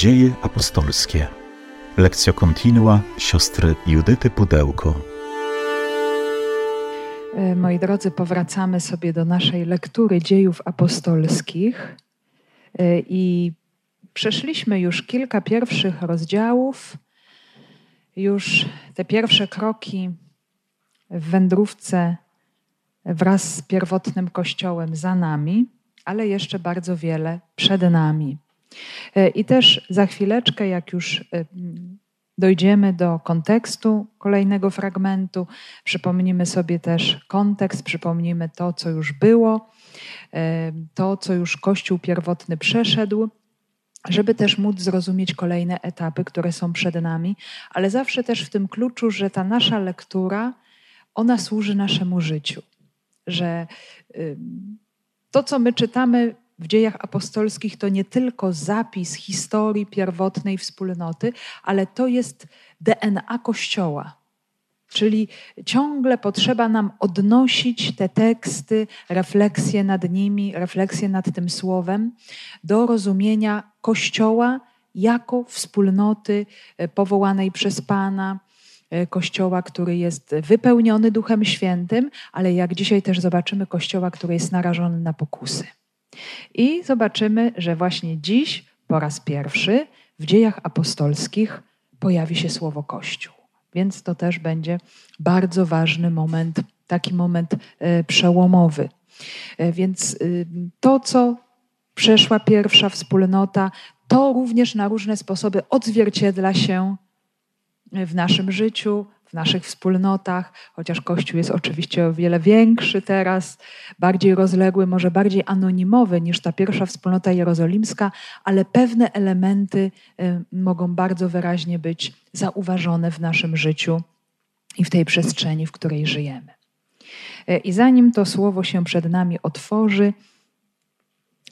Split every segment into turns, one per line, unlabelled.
Dzieje apostolskie. Lekcja kontinua siostry Judyty Pudełko.
E, moi drodzy, powracamy sobie do naszej lektury dziejów apostolskich e, i przeszliśmy już kilka pierwszych rozdziałów, już te pierwsze kroki w wędrówce wraz z pierwotnym kościołem za nami, ale jeszcze bardzo wiele przed nami. E, I też za chwileczkę, jak już e, dojdziemy do kontekstu kolejnego fragmentu, przypomnimy sobie też kontekst, przypomnimy to, co już było, e, to, co już Kościół pierwotny przeszedł, żeby też móc zrozumieć kolejne etapy, które są przed nami, ale zawsze też w tym kluczu, że ta nasza lektura, ona służy naszemu życiu, że to, co my czytamy w dziejach apostolskich to nie tylko zapis historii pierwotnej wspólnoty, ale to jest DNA Kościoła. Czyli ciągle potrzeba nam odnosić te teksty, refleksje nad nimi, refleksje nad tym słowem do rozumienia Kościoła jako wspólnoty e, powołanej przez Pana, e, Kościoła, który jest wypełniony Duchem Świętym, ale jak dzisiaj też zobaczymy, Kościoła, który jest narażony na pokusy. I zobaczymy, że właśnie dziś po raz pierwszy w dziejach apostolskich pojawi się słowo Kościół. Więc to też będzie bardzo ważny moment, taki moment e, przełomowy. E, więc y, to, co przeszła pierwsza wspólnota, to również na różne sposoby odzwierciedla się w naszym życiu, w naszych wspólnotach, chociaż Kościół jest oczywiście o wiele większy teraz, bardziej rozległy, może bardziej anonimowy niż ta pierwsza wspólnota jerozolimska, ale pewne elementy y, mogą bardzo wyraźnie być zauważone w naszym życiu i w tej przestrzeni, w której żyjemy. Y, I zanim to słowo się przed nami otworzy,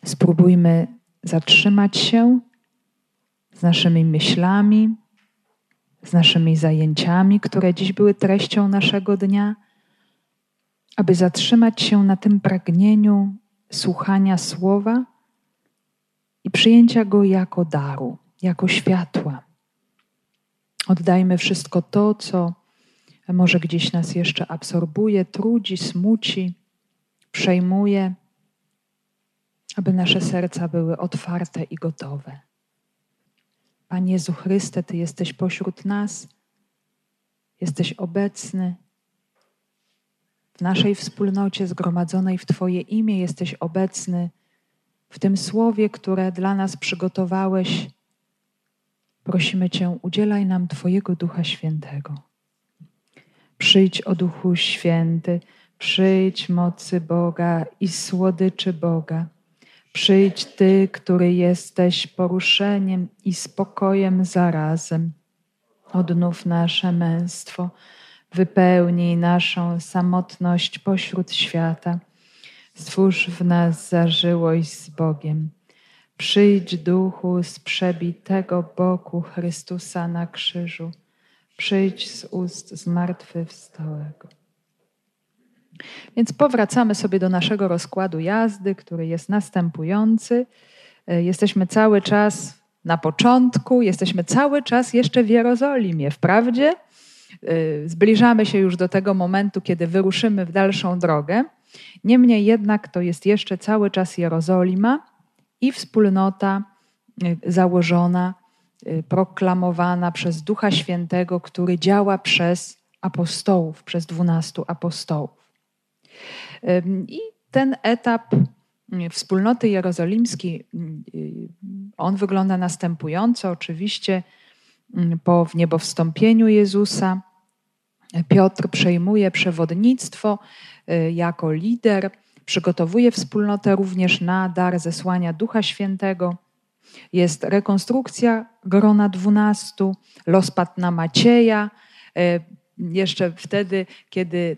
spróbujmy zatrzymać się z naszymi myślami, z naszymi zajęciami, które dziś były treścią naszego dnia, aby zatrzymać się na tym pragnieniu słuchania słowa i przyjęcia go jako daru, jako światła. Oddajmy wszystko to, co może gdzieś nas jeszcze absorbuje, trudzi, smuci, przejmuje, aby nasze serca były otwarte i gotowe. Panie Jezu Chryste, Ty jesteś pośród nas, jesteś obecny. W naszej wspólnocie zgromadzonej w Twoje imię jesteś obecny, w tym słowie, które dla nas przygotowałeś. Prosimy Cię, udzielaj nam Twojego Ducha Świętego. Przyjdź o Duchu Święty, przyjdź mocy Boga i słodyczy Boga. Przyjdź Ty, który jesteś poruszeniem i spokojem zarazem. Odnów nasze męstwo, wypełnij naszą samotność pośród świata. Stwórz w nas zażyłość z Bogiem. Przyjdź duchu z przebitego boku Chrystusa na krzyżu. Przyjdź z ust zmartwychwstałego. Więc powracamy sobie do naszego rozkładu jazdy, który jest następujący. E, jesteśmy cały czas na początku, jesteśmy cały czas jeszcze w Jerozolimie, wprawdzie e, zbliżamy się już do tego momentu, kiedy wyruszymy w dalszą drogę. Niemniej jednak to jest jeszcze cały czas Jerozolima i wspólnota e, założona, proklamowana przez Ducha Świętego, który działa przez apostołów, przez dwunastu apostołów. I ten etap mm, wspólnoty jerozolimskiej, mm, y, on wygląda następująco. Oczywiście mm, po wniebowstąpieniu Jezusa Piotr przejmuje przewodnictwo y, jako lider, przygotowuje wspólnotę również na dar zesłania Ducha Świętego. Jest rekonstrukcja grona dwunastu, los na Macieja. Y, jeszcze wtedy, kiedy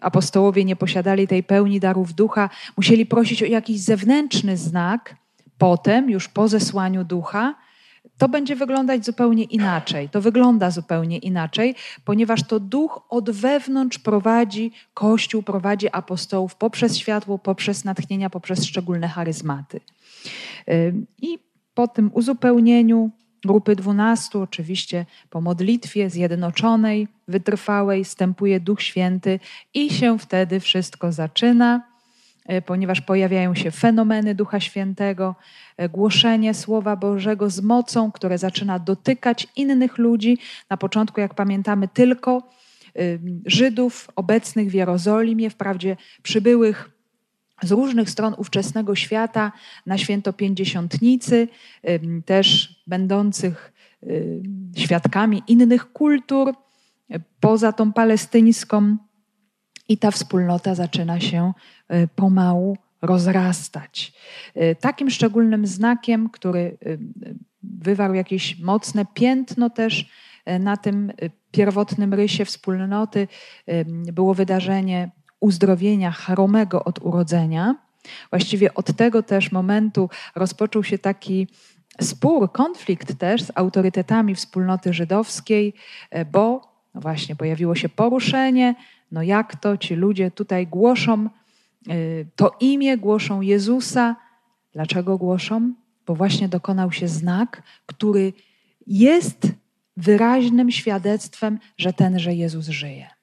apostołowie nie posiadali tej pełni darów ducha, musieli prosić o jakiś zewnętrzny znak, potem, już po zesłaniu ducha, to będzie wyglądać zupełnie inaczej. To wygląda zupełnie inaczej, ponieważ to duch od wewnątrz prowadzi Kościół, prowadzi apostołów poprzez światło, poprzez natchnienia, poprzez szczególne charyzmaty. I po tym uzupełnieniu grupy dwunastu, oczywiście po modlitwie zjednoczonej, wytrwałej, stępuje Duch Święty i się wtedy wszystko zaczyna, e, ponieważ pojawiają się fenomeny Ducha Świętego, e, głoszenie Słowa Bożego z mocą, które zaczyna dotykać innych ludzi. Na początku, jak pamiętamy, tylko Żydów obecnych w Jerozolimie, wprawdzie przybyłych z różnych stron ówczesnego świata na święto Pięćdziesiątnicy, też będących świadkami innych kultur poza tą palestyńską. I ta wspólnota zaczyna się y, pomału rozrastać. Y, takim szczególnym znakiem, który wywarł jakieś mocne piętno też na tym pierwotnym rysie wspólnoty, było wydarzenie uzdrowienia Charomego od urodzenia. Właściwie od tego też momentu rozpoczął się taki spór, konflikt też z autorytetami wspólnoty żydowskiej, e, bo właśnie pojawiło się poruszenie, no jak to ci ludzie tutaj głoszą e, to imię, głoszą Jezusa. Dlaczego głoszą? Bo właśnie dokonał się znak, który jest wyraźnym świadectwem, że tenże Jezus żyje.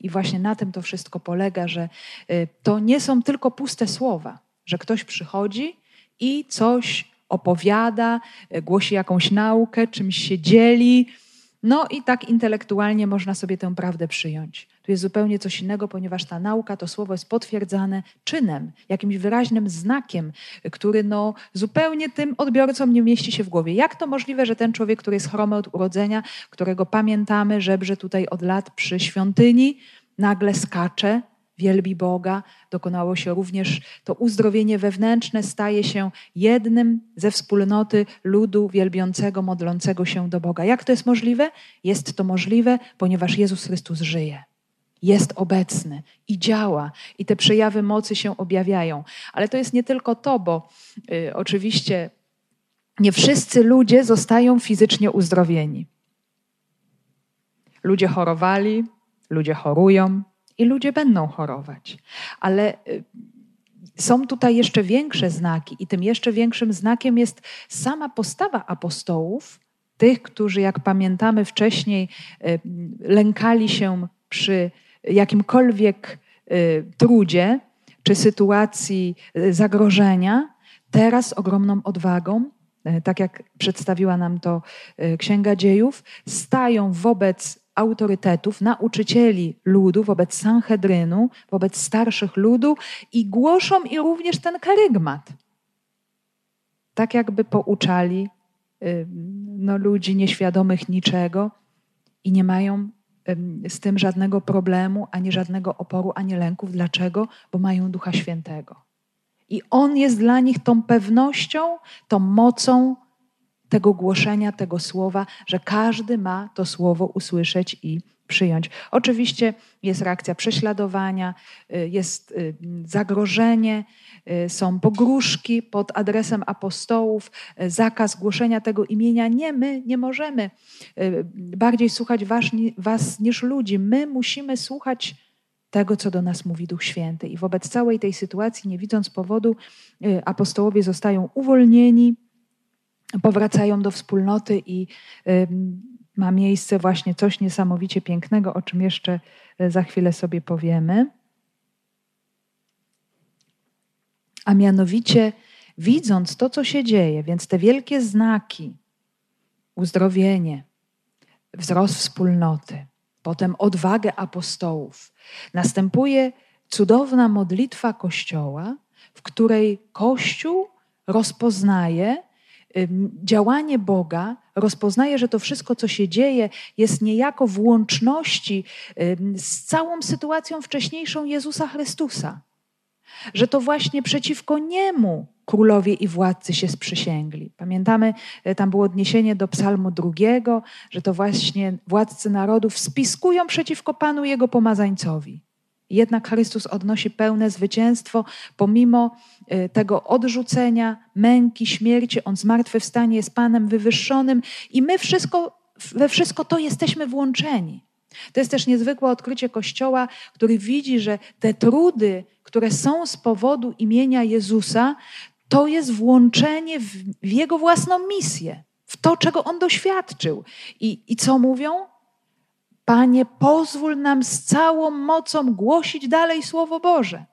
I właśnie na tym to wszystko polega, że y, to nie są tylko puste słowa, że ktoś przychodzi i coś opowiada, y, głosi jakąś naukę, czymś się dzieli, no i tak intelektualnie można sobie tę prawdę przyjąć. Tu jest zupełnie coś innego, ponieważ ta nauka, to słowo jest potwierdzane czynem, jakimś wyraźnym znakiem, który no, zupełnie tym odbiorcom nie mieści się w głowie. Jak to możliwe, że ten człowiek, który jest chromy od urodzenia, którego pamiętamy, żebrze tutaj od lat przy świątyni, nagle skacze, wielbi Boga. Dokonało się również to uzdrowienie wewnętrzne, staje się jednym ze wspólnoty ludu wielbiącego, modlącego się do Boga. Jak to jest możliwe? Jest to możliwe, ponieważ Jezus Chrystus żyje. Jest obecny i działa, i te przejawy mocy się objawiają. Ale to jest nie tylko to, bo y, oczywiście nie wszyscy ludzie zostają fizycznie uzdrowieni. Ludzie chorowali, ludzie chorują, i ludzie będą chorować. Ale y, są tutaj jeszcze większe znaki, i tym jeszcze większym znakiem jest sama postawa apostołów, tych, którzy, jak pamiętamy wcześniej, y, lękali się przy jakimkolwiek y, trudzie czy sytuacji zagrożenia, teraz ogromną odwagą, tak jak przedstawiła nam to Księga Dziejów, stają wobec autorytetów, nauczycieli ludu, wobec Sanhedrynu, wobec starszych ludu i głoszą i również ten karygmat. Tak jakby pouczali no, ludzi nieświadomych niczego i nie mają z tym żadnego problemu, ani żadnego oporu, ani lęków. Dlaczego? Bo mają Ducha Świętego. I On jest dla nich tą pewnością, tą mocą, tego głoszenia, tego słowa, że każdy ma to słowo usłyszeć i przyjąć. Oczywiście jest reakcja prześladowania, y, jest y, zagrożenie, y, są pogróżki pod adresem apostołów, zakaz głoszenia tego imienia. Nie, my nie możemy bardziej słuchać was, was niż ludzi. My musimy słuchać tego, co do nas mówi Duch Święty. I wobec całej tej sytuacji, nie widząc powodu, apostołowie zostają uwolnieni powracają do wspólnoty i ma miejsce właśnie coś niesamowicie pięknego, o czym jeszcze e, za chwilę sobie powiemy. A mianowicie, widząc to, co się dzieje, więc te wielkie znaki, uzdrowienie, wzrost wspólnoty, potem odwagę apostołów, następuje cudowna modlitwa Kościoła, w której Kościół rozpoznaje, działanie Boga rozpoznaje, że to wszystko, co się dzieje, jest niejako w łączności z całą sytuacją wcześniejszą Jezusa Chrystusa. Że to właśnie przeciwko Niemu królowie i władcy się sprzysięgli. Pamiętamy, e, tam było odniesienie do psalmu drugiego, że to właśnie władcy narodów spiskują przeciwko Panu Jego pomazańcowi. Jednak Chrystus odnosi pełne zwycięstwo, pomimo y, tego odrzucenia, męki, śmierci. On zmartwychwstanie jest Panem wywyższonym i my wszystko, we wszystko to jesteśmy włączeni. To jest też niezwykłe odkrycie Kościoła, który widzi, że te trudy, które są z powodu imienia Jezusa, to jest włączenie w, w jego własną misję, w to, czego on doświadczył. I, I co mówią? Panie, pozwól nam z całą mocą głosić dalej Słowo Boże.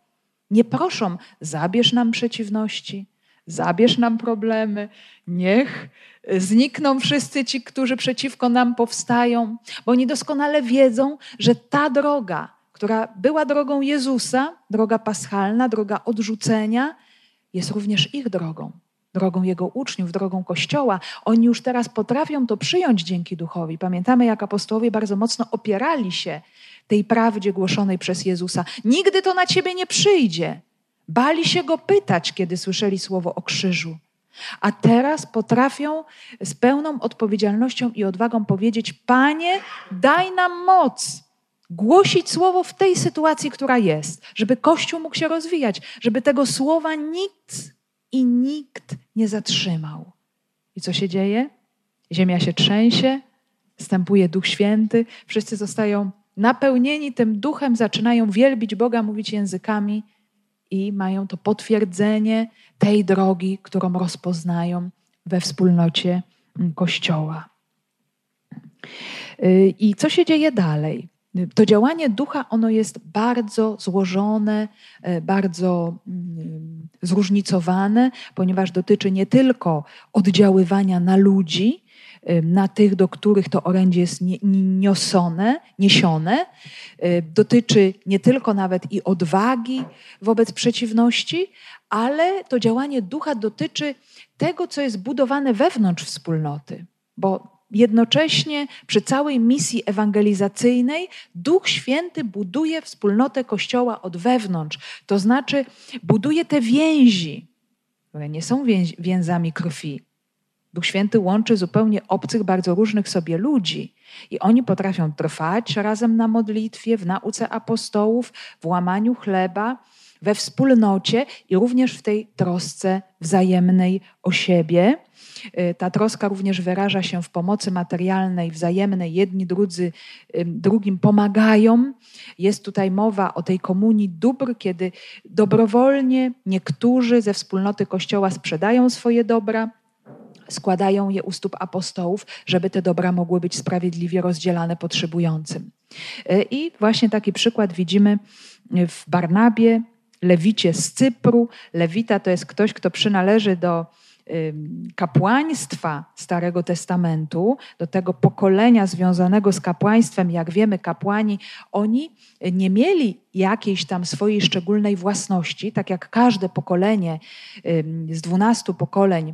Nie proszą, zabierz nam przeciwności, zabierz nam problemy, niech znikną wszyscy ci, którzy przeciwko nam powstają, bo oni doskonale wiedzą, że ta droga, która była drogą Jezusa, droga paschalna, droga odrzucenia, jest również ich drogą, drogą Jego uczniów, drogą Kościoła. Oni już teraz potrafią to przyjąć dzięki Duchowi. Pamiętamy, jak apostołowie bardzo mocno opierali się tej prawdzie głoszonej przez Jezusa. Nigdy to na ciebie nie przyjdzie. Bali się go pytać, kiedy słyszeli słowo o krzyżu. A teraz potrafią z pełną odpowiedzialnością i odwagą powiedzieć: Panie, daj nam moc głosić słowo w tej sytuacji, która jest, żeby Kościół mógł się rozwijać, żeby tego słowa nikt i nikt nie zatrzymał. I co się dzieje? Ziemia się trzęsie, wstępuje Duch Święty, wszyscy zostają napełnieni tym duchem, zaczynają wielbić Boga, mówić językami i mają to potwierdzenie tej drogi, którą rozpoznają we wspólnocie Kościoła. Y, I co się dzieje dalej? To działanie ducha, ono jest bardzo złożone, y, bardzo mm, zróżnicowane, ponieważ dotyczy nie tylko oddziaływania na ludzi, na tych, do których to orędzie jest niosone, niesione. Dotyczy nie tylko nawet i odwagi wobec przeciwności, ale to działanie ducha dotyczy tego, co jest budowane wewnątrz wspólnoty, bo jednocześnie przy całej misji ewangelizacyjnej Duch Święty buduje wspólnotę Kościoła od wewnątrz, to znaczy buduje te więzi, które nie są więzami krwi, Duch Święty łączy zupełnie obcych, bardzo różnych sobie ludzi. I oni potrafią trwać razem na modlitwie, w nauce apostołów, w łamaniu chleba, we wspólnocie i również w tej trosce wzajemnej o siebie. Y, ta troska również wyraża się w pomocy materialnej, wzajemnej. Jedni, drudzy drugim pomagają. Jest tutaj mowa o tej komunii dóbr, kiedy dobrowolnie niektórzy ze wspólnoty Kościoła sprzedają swoje dobra, składają je u stóp apostołów, żeby te dobra mogły być sprawiedliwie rozdzielane potrzebującym. E, I właśnie taki przykład widzimy w Barnabie, Lewicie z Cypru. Lewita to jest ktoś, kto przynależy do kapłaństwa Starego Testamentu, do tego pokolenia związanego z kapłaństwem, jak wiemy, kapłani, oni nie mieli jakiejś tam swojej szczególnej własności, tak jak każde pokolenie z dwunastu pokoleń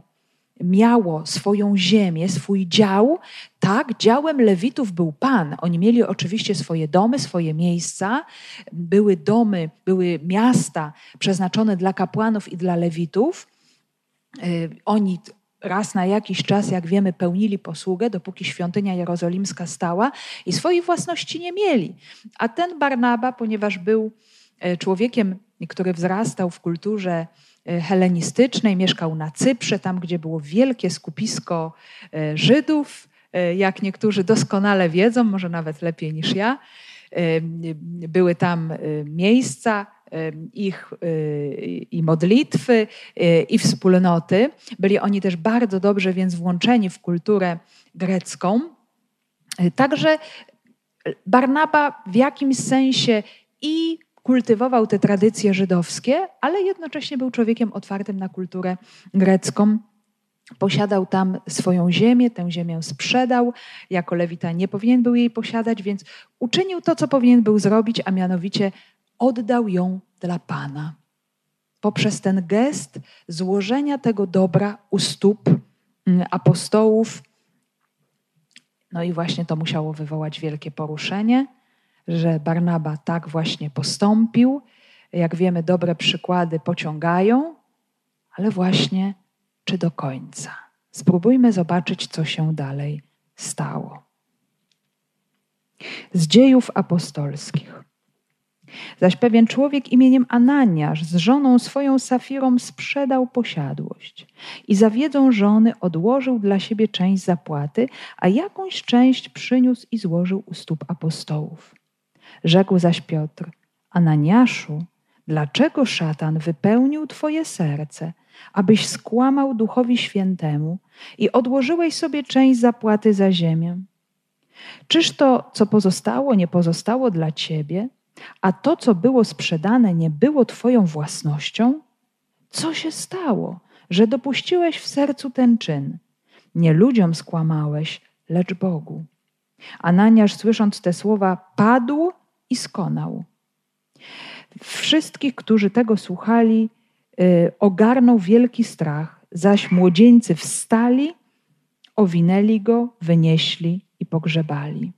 miało swoją ziemię, swój dział, tak, działem Lewitów był Pan. Oni mieli oczywiście swoje domy, swoje miejsca, były domy, były miasta przeznaczone dla kapłanów i dla Lewitów. Y, oni raz na jakiś czas, jak wiemy, pełnili posługę, dopóki świątynia jerozolimska stała i swojej własności nie mieli. A ten Barnaba, ponieważ był y, człowiekiem, który wzrastał w kulturze E, helenistycznej, mieszkał na Cyprze, tam gdzie było wielkie skupisko Żydów, jak niektórzy doskonale wiedzą, może nawet lepiej niż ja. Były tam miejsca ich i modlitwy, i wspólnoty. Byli oni też bardzo dobrze więc włączeni w kulturę grecką. Także Barnaba w jakimś sensie i kultywował te tradycje żydowskie, ale jednocześnie był człowiekiem otwartym na kulturę grecką. Posiadał tam swoją ziemię, tę ziemię sprzedał. Jako lewita nie powinien był jej posiadać, więc uczynił to, co powinien był zrobić, a mianowicie oddał ją dla Pana. Poprzez ten gest złożenia tego dobra u stóp mm, apostołów. No i właśnie to musiało wywołać wielkie poruszenie że Barnaba tak właśnie postąpił. Jak wiemy, dobre przykłady pociągają, ale właśnie czy do końca. Spróbujmy zobaczyć, co się dalej stało. Z dziejów apostolskich. Zaś pewien człowiek imieniem Ananiasz z żoną swoją Safirą sprzedał posiadłość i za wiedzą żony odłożył dla siebie część zapłaty, a jakąś część przyniósł i złożył u stóp apostołów. Rzekł zaś Piotr, Ananiaszu, dlaczego szatan wypełnił Twoje serce, abyś skłamał Duchowi Świętemu i odłożyłeś sobie część zapłaty za ziemię? Czyż to, co pozostało, nie pozostało dla Ciebie, a to, co było sprzedane, nie było Twoją własnością? Co się stało, że dopuściłeś w sercu ten czyn? Nie ludziom skłamałeś, lecz Bogu. Ananiasz, słysząc te słowa, padł i skonał. Wszystkich, którzy tego słuchali, y, ogarnął wielki strach, zaś młodzieńcy wstali, owinęli go, wynieśli i pogrzebali.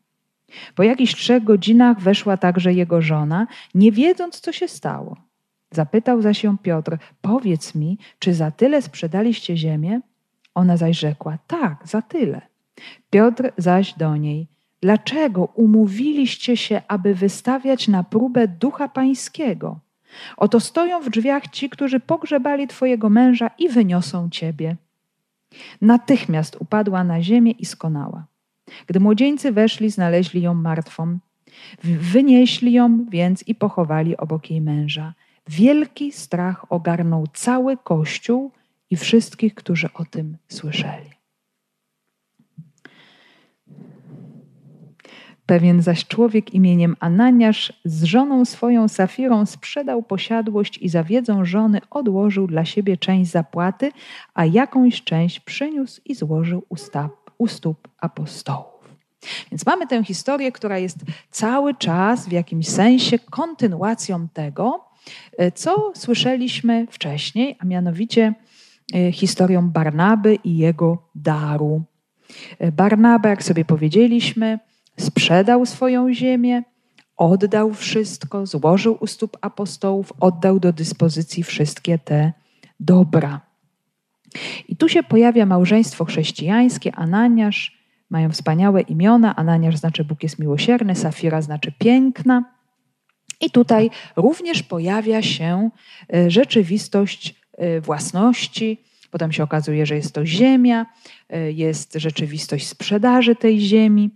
Po jakichś trzech godzinach weszła także jego żona, nie wiedząc, co się stało. Zapytał zaś ją Piotr: Powiedz mi, czy za tyle sprzedaliście ziemię? Ona zaś rzekła: Tak, za tyle. Piotr zaś do niej: Dlaczego umówiliście się, aby wystawiać na próbę ducha pańskiego? Oto stoją w drzwiach ci, którzy pogrzebali twojego męża i wyniosą ciebie. Natychmiast upadła na ziemię i skonała. Gdy młodzieńcy weszli, znaleźli ją martwą. Wynieśli ją więc i pochowali obok jej męża. Wielki strach ogarnął cały kościół i wszystkich, którzy o tym słyszeli. Pewien zaś człowiek imieniem Ananiasz z żoną swoją Safirą sprzedał posiadłość i za wiedzą żony odłożył dla siebie część zapłaty, a jakąś część przyniósł i złożył u stóp apostołów. Więc mamy tę historię, która jest cały czas w jakimś sensie kontynuacją tego, e, co słyszeliśmy wcześniej, a mianowicie e, historią Barnaby i jego daru. E, Barnaba, jak sobie powiedzieliśmy, sprzedał swoją ziemię, oddał wszystko, złożył u stóp apostołów, oddał do dyspozycji wszystkie te dobra. I tu się pojawia małżeństwo chrześcijańskie, Ananiasz, mają wspaniałe imiona. Ananiasz znaczy Bóg jest miłosierny, Safira znaczy piękna. I tutaj również pojawia się e, rzeczywistość e, własności. Potem się okazuje, że jest to ziemia, e, jest rzeczywistość sprzedaży tej ziemi.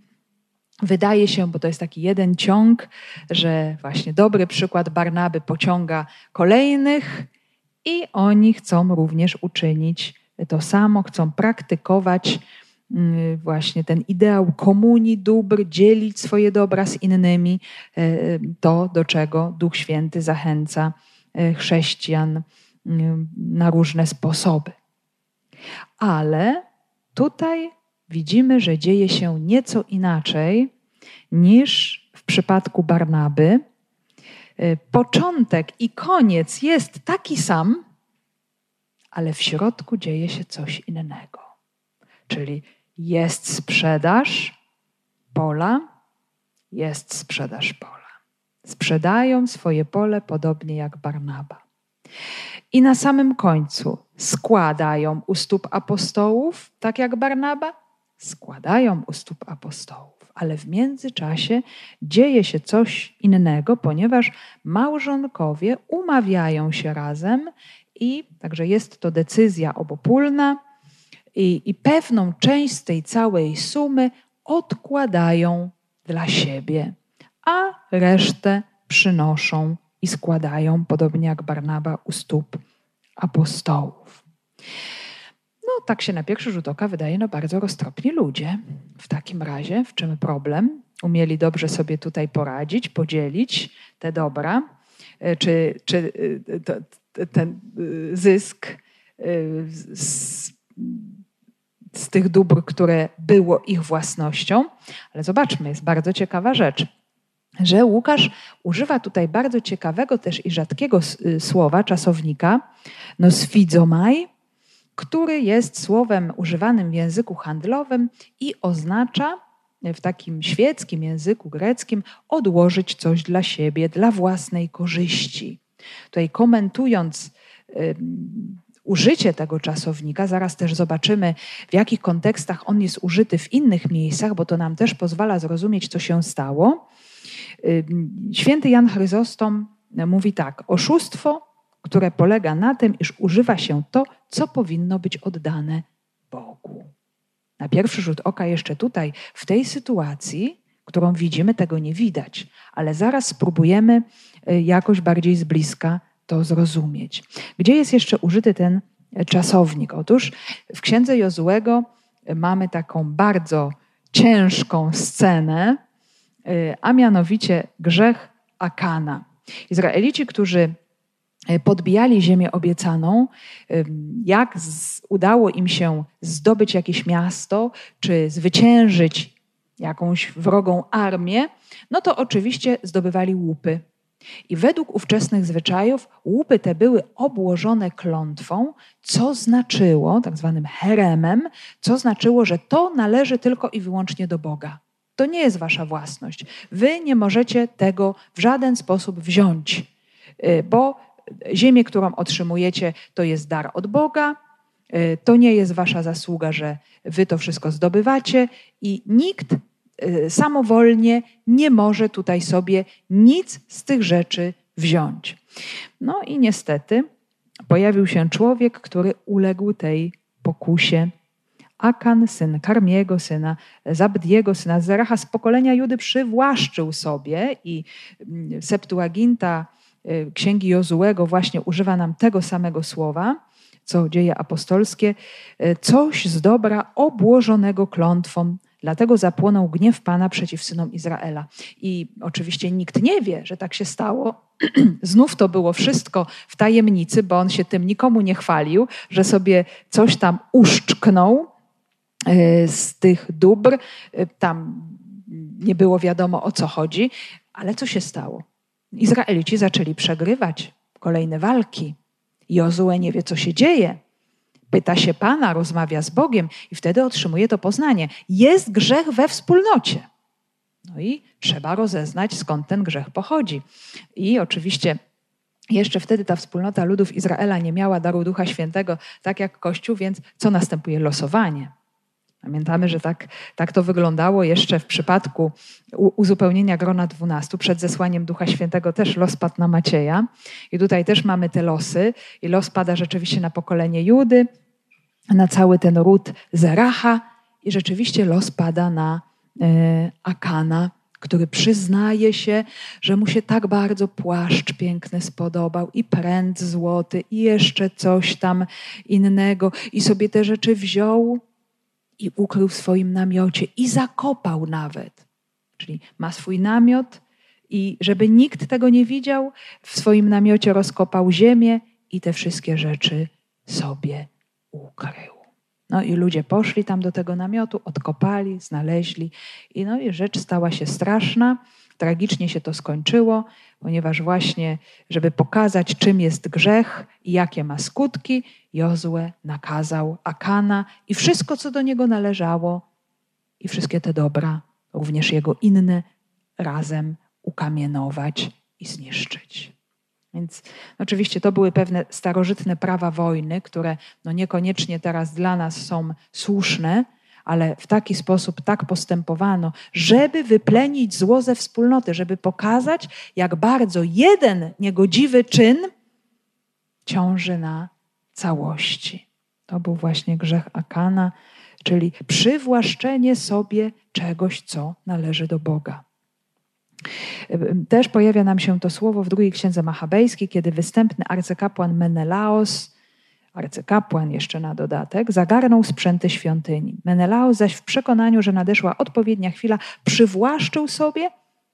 Wydaje się, bo to jest taki jeden ciąg, że właśnie dobry przykład Barnaby pociąga kolejnych i oni chcą również uczynić to samo, chcą praktykować mm, właśnie ten ideał komunii dóbr, dzielić swoje dobra z innymi, e, to do czego Duch Święty zachęca e, chrześcijan mm, na różne sposoby. Ale tutaj widzimy, że dzieje się nieco inaczej niż w przypadku Barnaby. Y, początek i koniec jest taki sam, ale w środku dzieje się coś innego. Czyli jest sprzedaż pola, jest sprzedaż pola. Sprzedają swoje pole podobnie jak Barnaba. I na samym końcu składają u stóp apostołów, tak jak Barnaba, składają u stóp apostołów. Ale w międzyczasie dzieje się coś innego, ponieważ małżonkowie umawiają się razem i także jest to decyzja obopólna i, i pewną część z tej całej sumy odkładają dla siebie, a resztę przynoszą i składają, podobnie jak Barnaba u stóp apostołów. No, tak się na pierwszy rzut oka wydaje, no bardzo roztropni ludzie. W takim razie, w czym problem? Umieli dobrze sobie tutaj poradzić, podzielić te dobra, e, czy, czy e, ten e, zysk z, z tych dóbr, które było ich własnością. Ale zobaczmy, jest bardzo ciekawa rzecz że Łukasz używa tutaj bardzo ciekawego też i rzadkiego słowa, czasownika, no sfidzomaj, który jest słowem używanym w języku handlowym i oznacza w takim świeckim języku greckim odłożyć coś dla siebie, dla własnej korzyści. Tutaj komentując y, użycie tego czasownika, zaraz też zobaczymy, w jakich kontekstach on jest użyty w innych miejscach, bo to nam też pozwala zrozumieć, co się stało. Święty Jan Chryzostom mówi tak: Oszustwo które polega na tym, iż używa się to, co powinno być oddane Bogu. Na pierwszy rzut oka, jeszcze tutaj, w tej sytuacji, którą widzimy, tego nie widać, ale zaraz spróbujemy jakoś bardziej z bliska to zrozumieć. Gdzie jest jeszcze użyty ten czasownik? Otóż w księdze Jozułego mamy taką bardzo ciężką scenę, a mianowicie grzech Akana. Izraelici, którzy e, podbijali ziemię obiecaną, jak udało im się zdobyć jakieś miasto, czy zwyciężyć jakąś wrogą armię, no to oczywiście zdobywali łupy. I według ówczesnych zwyczajów łupy te były obłożone klątwą, co znaczyło, tak zwanym heremem, co znaczyło, że to należy tylko i wyłącznie do Boga. To nie jest wasza własność. Wy nie możecie tego w żaden sposób wziąć, y, bo ziemię, którą otrzymujecie, to jest dar od Boga. Y, to nie jest wasza zasługa, że wy to wszystko zdobywacie i nikt y, samowolnie nie może tutaj sobie nic z tych rzeczy wziąć. No i niestety pojawił się człowiek, który uległ tej pokusie Akan, syn Karmiego, syna Zabdiego, syna Zeracha z pokolenia Judy przywłaszczył sobie i mm, Septuaginta księgi Jozułego właśnie używa nam tego samego słowa, co dzieje apostolskie, y, coś z dobra obłożonego klątwą, Dlatego zapłonął gniew Pana przeciw synom Izraela. I oczywiście nikt nie wie, że tak się stało. Znów to było wszystko w tajemnicy, bo on się tym nikomu nie chwalił, że sobie coś tam uszczknął, E, z tych dóbr. Tam nie było wiadomo o co chodzi, ale co się stało? Izraelici zaczęli przegrywać kolejne walki. Jozue nie wie, co się dzieje. Pyta się Pana, rozmawia z Bogiem i wtedy otrzymuje to poznanie. Jest grzech we wspólnocie. No i trzeba rozeznać, skąd ten grzech pochodzi. I oczywiście jeszcze wtedy ta wspólnota ludów Izraela nie miała daru Ducha Świętego, tak jak Kościół, więc co następuje? Losowanie. Pamiętamy, że tak, tak to wyglądało jeszcze w przypadku uzupełnienia grona dwunastu. Przed zesłaniem Ducha Świętego też los padł na Macieja. I tutaj też mamy te losy. I los pada rzeczywiście na pokolenie Judy, na cały ten ród Zeracha. I rzeczywiście los pada na e, Akana, który przyznaje się, że mu się tak bardzo płaszcz piękny spodobał i pręt złoty i jeszcze coś tam innego. I sobie te rzeczy wziął i ukrył w swoim namiocie i zakopał nawet. Czyli ma swój namiot i żeby nikt tego nie widział, w swoim namiocie rozkopał ziemię i te wszystkie rzeczy sobie ukrył. No i ludzie poszli tam do tego namiotu, odkopali, znaleźli i no i rzecz stała się straszna. Tragicznie się to skończyło, ponieważ właśnie, żeby pokazać, czym jest grzech i jakie ma skutki, Jozue nakazał Akana i wszystko, co do niego należało, i wszystkie te dobra, również jego inne, razem ukamienować i zniszczyć. Więc oczywiście to były pewne starożytne prawa wojny, które no niekoniecznie teraz dla nas są słuszne, ale w taki sposób tak postępowano, żeby wyplenić zło ze wspólnoty, żeby pokazać, jak bardzo jeden niegodziwy czyn ciąży na całości. To był właśnie grzech Akana, czyli przywłaszczenie sobie czegoś, co należy do Boga. Też pojawia nam się to słowo w drugiej księdze machabejskiej, kiedy występny arcykapłan Menelaos, arcykapłan jeszcze na dodatek, zagarnął sprzęty świątyni. Menelaos zaś w przekonaniu, że nadeszła odpowiednia chwila, przywłaszczył sobie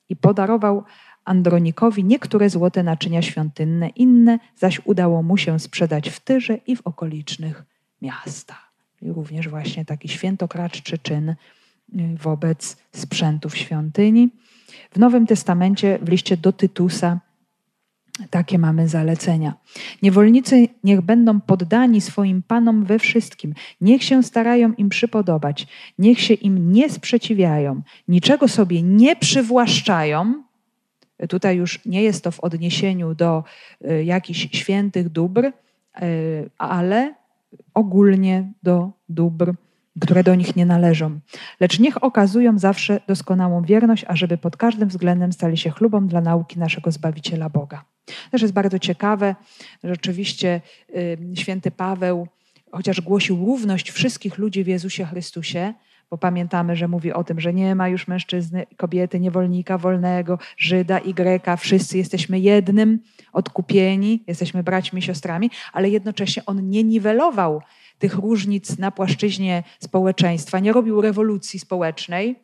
i podarował Andronikowi niektóre złote naczynia świątynne, inne zaś udało mu się sprzedać w Tyrze i w okolicznych miastach. I również właśnie taki świętokraczczy czyn y, wobec sprzętów świątyni. W Nowym Testamencie, w liście do Tytusa, takie mamy zalecenia. Niewolnicy niech będą poddani swoim panom we wszystkim, niech się starają im przypodobać, niech się im nie sprzeciwiają, niczego sobie nie przywłaszczają, Tutaj już nie jest to w odniesieniu do y, jakichś świętych dóbr, y, ale ogólnie do dóbr, które do nich nie należą. Lecz niech okazują zawsze doskonałą wierność, ażeby pod każdym względem stali się chlubą dla nauki naszego Zbawiciela Boga. Też jest bardzo ciekawe, rzeczywiście y, święty Paweł, chociaż głosił równość wszystkich ludzi w Jezusie Chrystusie, bo pamiętamy, że mówi o tym, że nie ma już mężczyzny, kobiety, niewolnika, wolnego, Żyda i Greka. Wszyscy jesteśmy jednym, odkupieni, jesteśmy braćmi, siostrami, ale jednocześnie on nie niwelował tych różnic na płaszczyźnie społeczeństwa, nie robił rewolucji społecznej.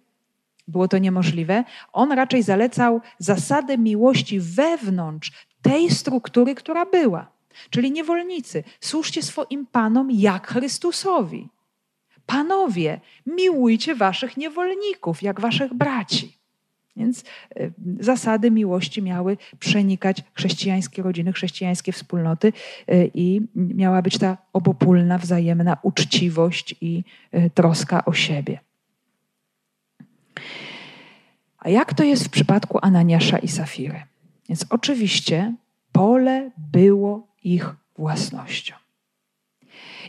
Było to niemożliwe. On raczej zalecał zasadę miłości wewnątrz tej struktury, która była. Czyli niewolnicy, służcie swoim panom jak Chrystusowi. Panowie, miłujcie waszych niewolników, jak waszych braci. Więc e, zasady miłości miały przenikać chrześcijańskie rodziny, chrześcijańskie wspólnoty e, i miała być ta obopólna, wzajemna uczciwość i e, troska o siebie. A jak to jest w przypadku Ananiasza i Safiry? Więc oczywiście pole było ich własnością.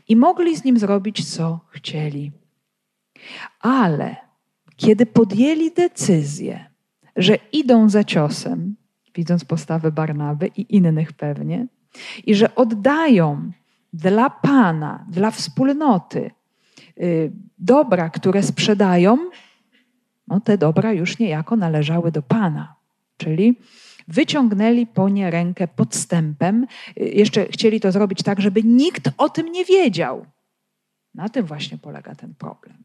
I mogli z nim zrobić, co chcieli. Ale kiedy podjęli decyzję, że idą za ciosem, widząc postawę Barnaby i innych pewnie, i że oddają dla Pana, dla wspólnoty y, dobra, które sprzedają, no te dobra już niejako należały do Pana. Czyli wyciągnęli po nie rękę podstępem. Jeszcze chcieli to zrobić tak, żeby nikt o tym nie wiedział. Na tym właśnie polega ten problem.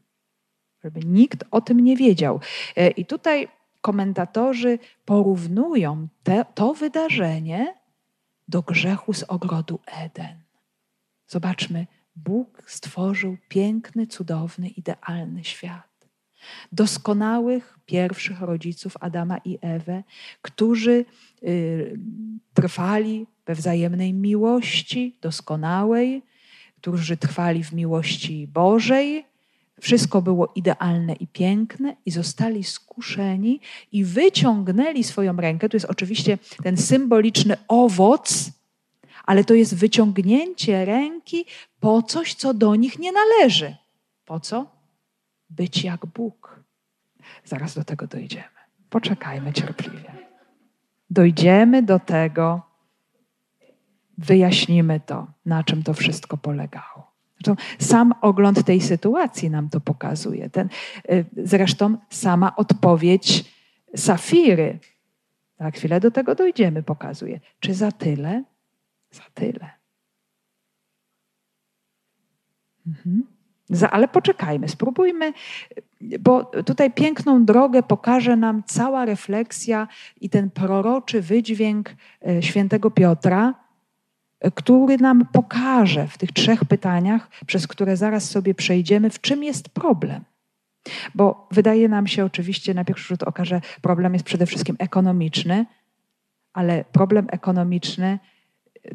Żeby nikt o tym nie wiedział. E, I tutaj komentatorzy porównują te, to wydarzenie do grzechu z ogrodu Eden. Zobaczmy, Bóg stworzył piękny, cudowny, idealny świat doskonałych pierwszych rodziców Adama i Ewę, którzy y, trwali we wzajemnej miłości doskonałej, którzy trwali w miłości Bożej. Wszystko było idealne i piękne, i zostali skuszeni i wyciągnęli swoją rękę. Tu jest oczywiście ten symboliczny owoc, ale to jest wyciągnięcie ręki po coś, co do nich nie należy. Po co? być jak Bóg. Zaraz do tego dojdziemy. Poczekajmy cierpliwie. Dojdziemy do tego, wyjaśnimy to, na czym to wszystko polegało. Zresztą sam ogląd tej sytuacji nam to pokazuje. Ten, y, zresztą sama odpowiedź Safiry, za chwilę do tego dojdziemy, pokazuje. Czy za tyle? Za tyle. Mhm. Ale poczekajmy, spróbujmy, bo tutaj piękną drogę pokaże nam cała refleksja i ten proroczy wydźwięk e, świętego Piotra, który nam pokaże w tych trzech pytaniach, przez które zaraz sobie przejdziemy, w czym jest problem. Bo wydaje nam się oczywiście na pierwszy rzut oka, że problem jest przede wszystkim ekonomiczny, ale problem ekonomiczny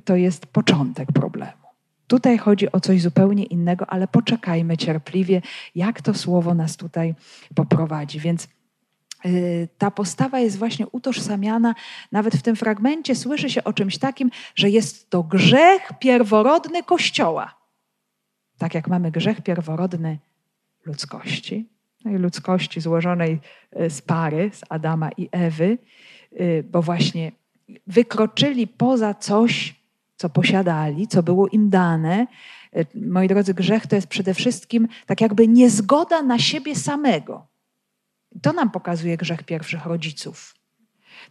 to jest początek problemu. Tutaj chodzi o coś zupełnie innego, ale poczekajmy cierpliwie, jak to słowo nas tutaj poprowadzi. Więc y, ta postawa jest właśnie utożsamiana, nawet w tym fragmencie słyszy się o czymś takim, że jest to grzech pierworodny Kościoła. Tak jak mamy grzech pierworodny ludzkości, no ludzkości złożonej y, z pary, z Adama i Ewy, y, bo właśnie wykroczyli poza coś, co posiadali, co było im dane. Moi drodzy, grzech to jest przede wszystkim tak jakby niezgoda na siebie samego. To nam pokazuje grzech pierwszych rodziców.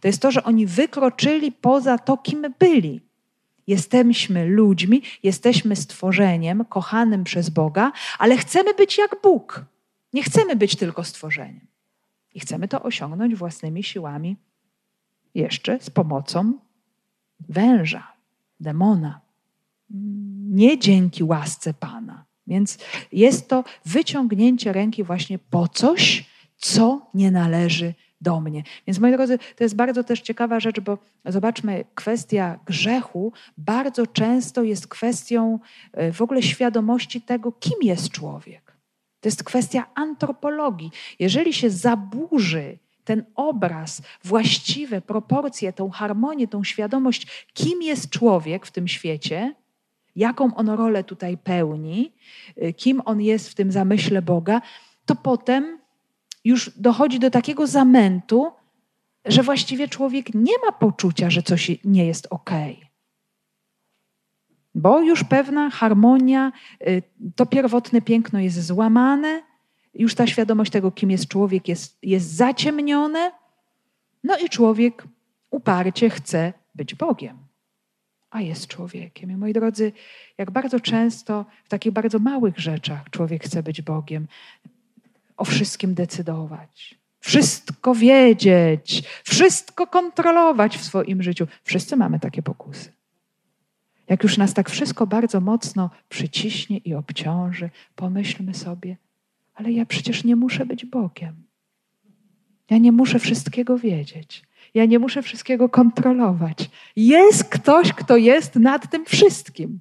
To jest to, że oni wykroczyli poza to, kim byli. Jesteśmy ludźmi, jesteśmy stworzeniem kochanym przez Boga, ale chcemy być jak Bóg. Nie chcemy być tylko stworzeniem. I chcemy to osiągnąć własnymi siłami, jeszcze z pomocą węża demona. Nie dzięki łasce Pana. Więc jest to wyciągnięcie ręki właśnie po coś, co nie należy do mnie. Więc moi drodzy, to jest bardzo też ciekawa rzecz, bo zobaczmy, kwestia grzechu bardzo często jest kwestią e, w ogóle świadomości tego, kim jest człowiek. To jest kwestia antropologii. Jeżeli się zaburzy ten obraz, właściwe proporcje, tą harmonię, tą świadomość, kim jest człowiek w tym świecie, jaką on rolę tutaj pełni, y, kim on jest w tym zamyśle Boga, to potem już dochodzi do takiego zamętu, że właściwie człowiek nie ma poczucia, że coś nie jest ok. Bo już pewna harmonia, y, to pierwotne piękno jest złamane, już ta świadomość tego, kim jest człowiek, jest, jest zaciemnione, no i człowiek uparcie chce być Bogiem, a jest człowiekiem. I moi drodzy, jak bardzo często w takich bardzo małych rzeczach człowiek chce być Bogiem, o wszystkim decydować, wszystko wiedzieć, wszystko kontrolować w swoim życiu. Wszyscy mamy takie pokusy. Jak już nas tak wszystko bardzo mocno przyciśnie i obciąży, pomyślmy sobie, ale ja przecież nie muszę być Bogiem. Ja nie muszę wszystkiego wiedzieć. Ja nie muszę wszystkiego kontrolować. Jest ktoś, kto jest nad tym wszystkim.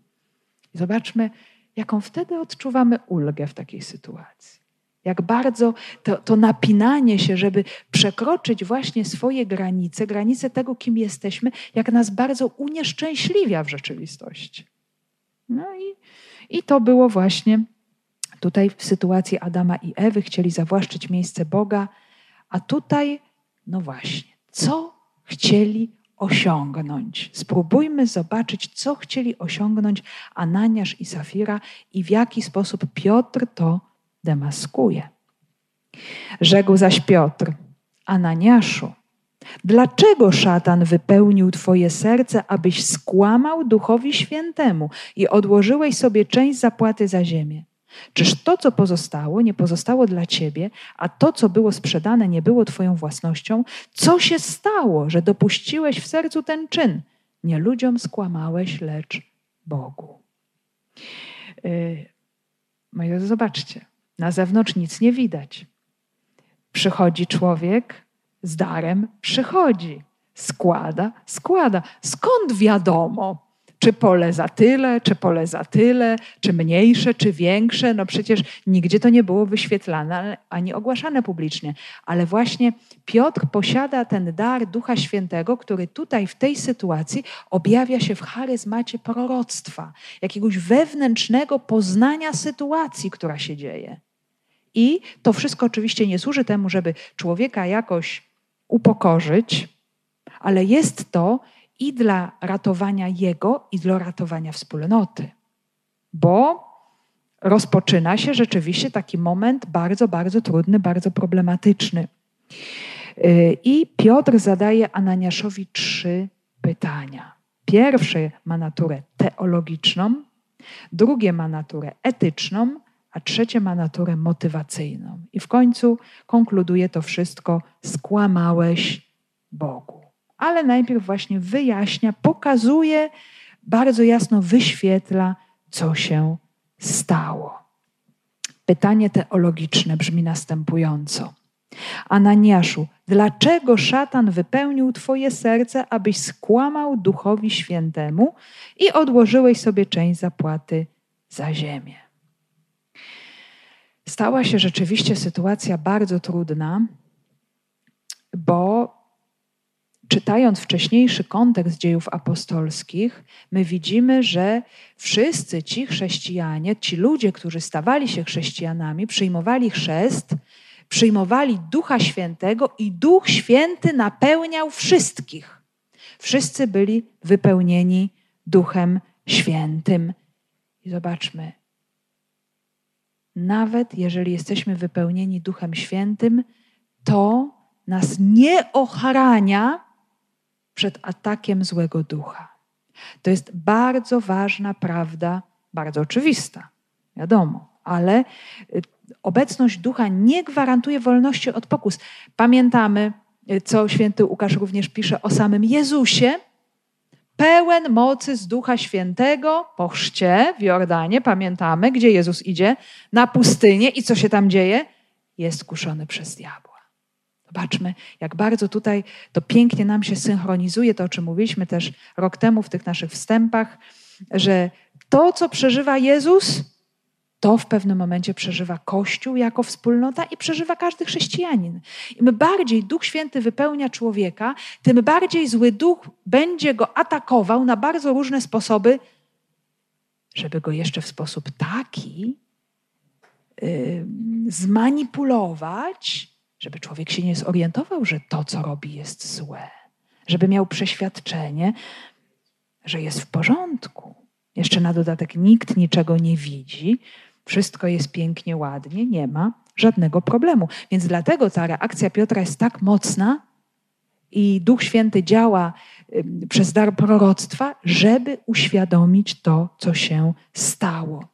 Zobaczmy, jaką wtedy odczuwamy ulgę w takiej sytuacji. Jak bardzo to, to, napinanie się, żeby przekroczyć właśnie swoje granice, granice tego, kim jesteśmy, jak nas bardzo unieszczęśliwia w rzeczywistości. No i, i to było właśnie tutaj w sytuacji Adama i Ewy. Chcieli zawłaszczyć miejsce Boga, a tutaj, no właśnie, co chcieli osiągnąć? Spróbujmy zobaczyć, co chcieli osiągnąć Ananiasz i Safira i w jaki sposób Piotr to demaskuje. Rzekł zaś Piotr, Ananiaszu, dlaczego szatan wypełnił Twoje serce, abyś skłamał Duchowi Świętemu i odłożyłeś sobie część zapłaty za ziemię? Czyż to, co pozostało, nie pozostało dla ciebie, a to, co było sprzedane, nie było twoją własnością? Co się stało, że dopuściłeś w sercu ten czyn? Nie ludziom skłamałeś, lecz Bogu. Yy, moi drodzy, zobaczcie. Na zewnątrz nic nie widać. Przychodzi człowiek z darem, przychodzi, składa, składa. Skąd wiadomo? Czy pole za tyle, czy pole za tyle, czy mniejsze, czy większe? No przecież nigdzie to nie było wyświetlane ani ogłaszane publicznie. Ale właśnie Piotr posiada ten dar Ducha Świętego, który tutaj w tej sytuacji objawia się w charyzmacie proroctwa, jakiegoś wewnętrznego poznania sytuacji, która się dzieje. I to wszystko oczywiście nie służy temu, żeby człowieka jakoś upokorzyć, ale jest to i dla ratowania jego, i dla ratowania wspólnoty. Bo rozpoczyna się rzeczywiście taki moment bardzo, bardzo trudny, bardzo problematyczny. Y, I Piotr zadaje Ananiaszowi trzy pytania. Pierwsze ma naturę teologiczną, drugie ma naturę etyczną, a trzecie ma naturę motywacyjną. I w końcu konkluduje to wszystko: skłamałeś Bogu ale najpierw właśnie wyjaśnia, pokazuje, bardzo jasno wyświetla, co się stało. Pytanie teologiczne brzmi następująco. Ananiaszu, dlaczego szatan wypełnił Twoje serce, abyś skłamał Duchowi Świętemu i odłożyłeś sobie część zapłaty za ziemię? Stała się rzeczywiście sytuacja bardzo trudna, bo czytając wcześniejszy kontekst dziejów apostolskich, my widzimy, że wszyscy ci chrześcijanie, ci ludzie, którzy stawali się chrześcijanami, przyjmowali chrzest, przyjmowali Ducha Świętego i Duch Święty napełniał wszystkich. Wszyscy byli wypełnieni Duchem Świętym. I zobaczmy, nawet jeżeli jesteśmy wypełnieni Duchem Świętym, to nas nie ochrania przed atakiem złego ducha. To jest bardzo ważna prawda, bardzo oczywista, wiadomo, ale y, obecność ducha nie gwarantuje wolności od pokus. Pamiętamy, y, co święty Łukasz również pisze o samym Jezusie, pełen mocy z Ducha Świętego po chrzcie w Jordanie, pamiętamy, gdzie Jezus idzie, na pustynię i co się tam dzieje? Jest kuszony przez diabła. Zobaczmy, jak bardzo tutaj to pięknie nam się synchronizuje, to o czym mówiliśmy też rok temu w tych naszych wstępach, że to, co przeżywa Jezus, to w pewnym momencie przeżywa Kościół jako wspólnota i przeżywa każdy chrześcijanin. Im bardziej Duch Święty wypełnia człowieka, tym bardziej zły duch będzie go atakował na bardzo różne sposoby, żeby go jeszcze w sposób taki yy, zmanipulować, żeby człowiek się nie zorientował, że to, co robi, jest złe, żeby miał przeświadczenie, że jest w porządku. Jeszcze na dodatek nikt niczego nie widzi, wszystko jest pięknie, ładnie, nie ma żadnego problemu. Więc dlatego ta reakcja Piotra jest tak mocna i Duch Święty działa przez dar proroctwa, żeby uświadomić to, co się stało.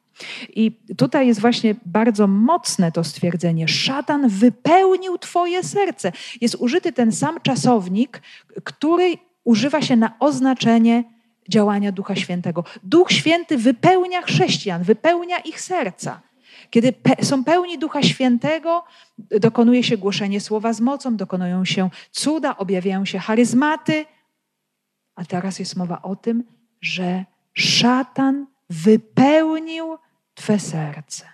I tutaj jest właśnie bardzo mocne to stwierdzenie: Szatan wypełnił Twoje serce. Jest użyty ten sam czasownik, który używa się na oznaczenie działania Ducha Świętego. Duch Święty wypełnia chrześcijan, wypełnia ich serca. Kiedy pe są pełni Ducha Świętego, dokonuje się głoszenie słowa z mocą, dokonują się cuda, objawiają się charyzmaty. A teraz jest mowa o tym, że szatan wypełnił Twe serce.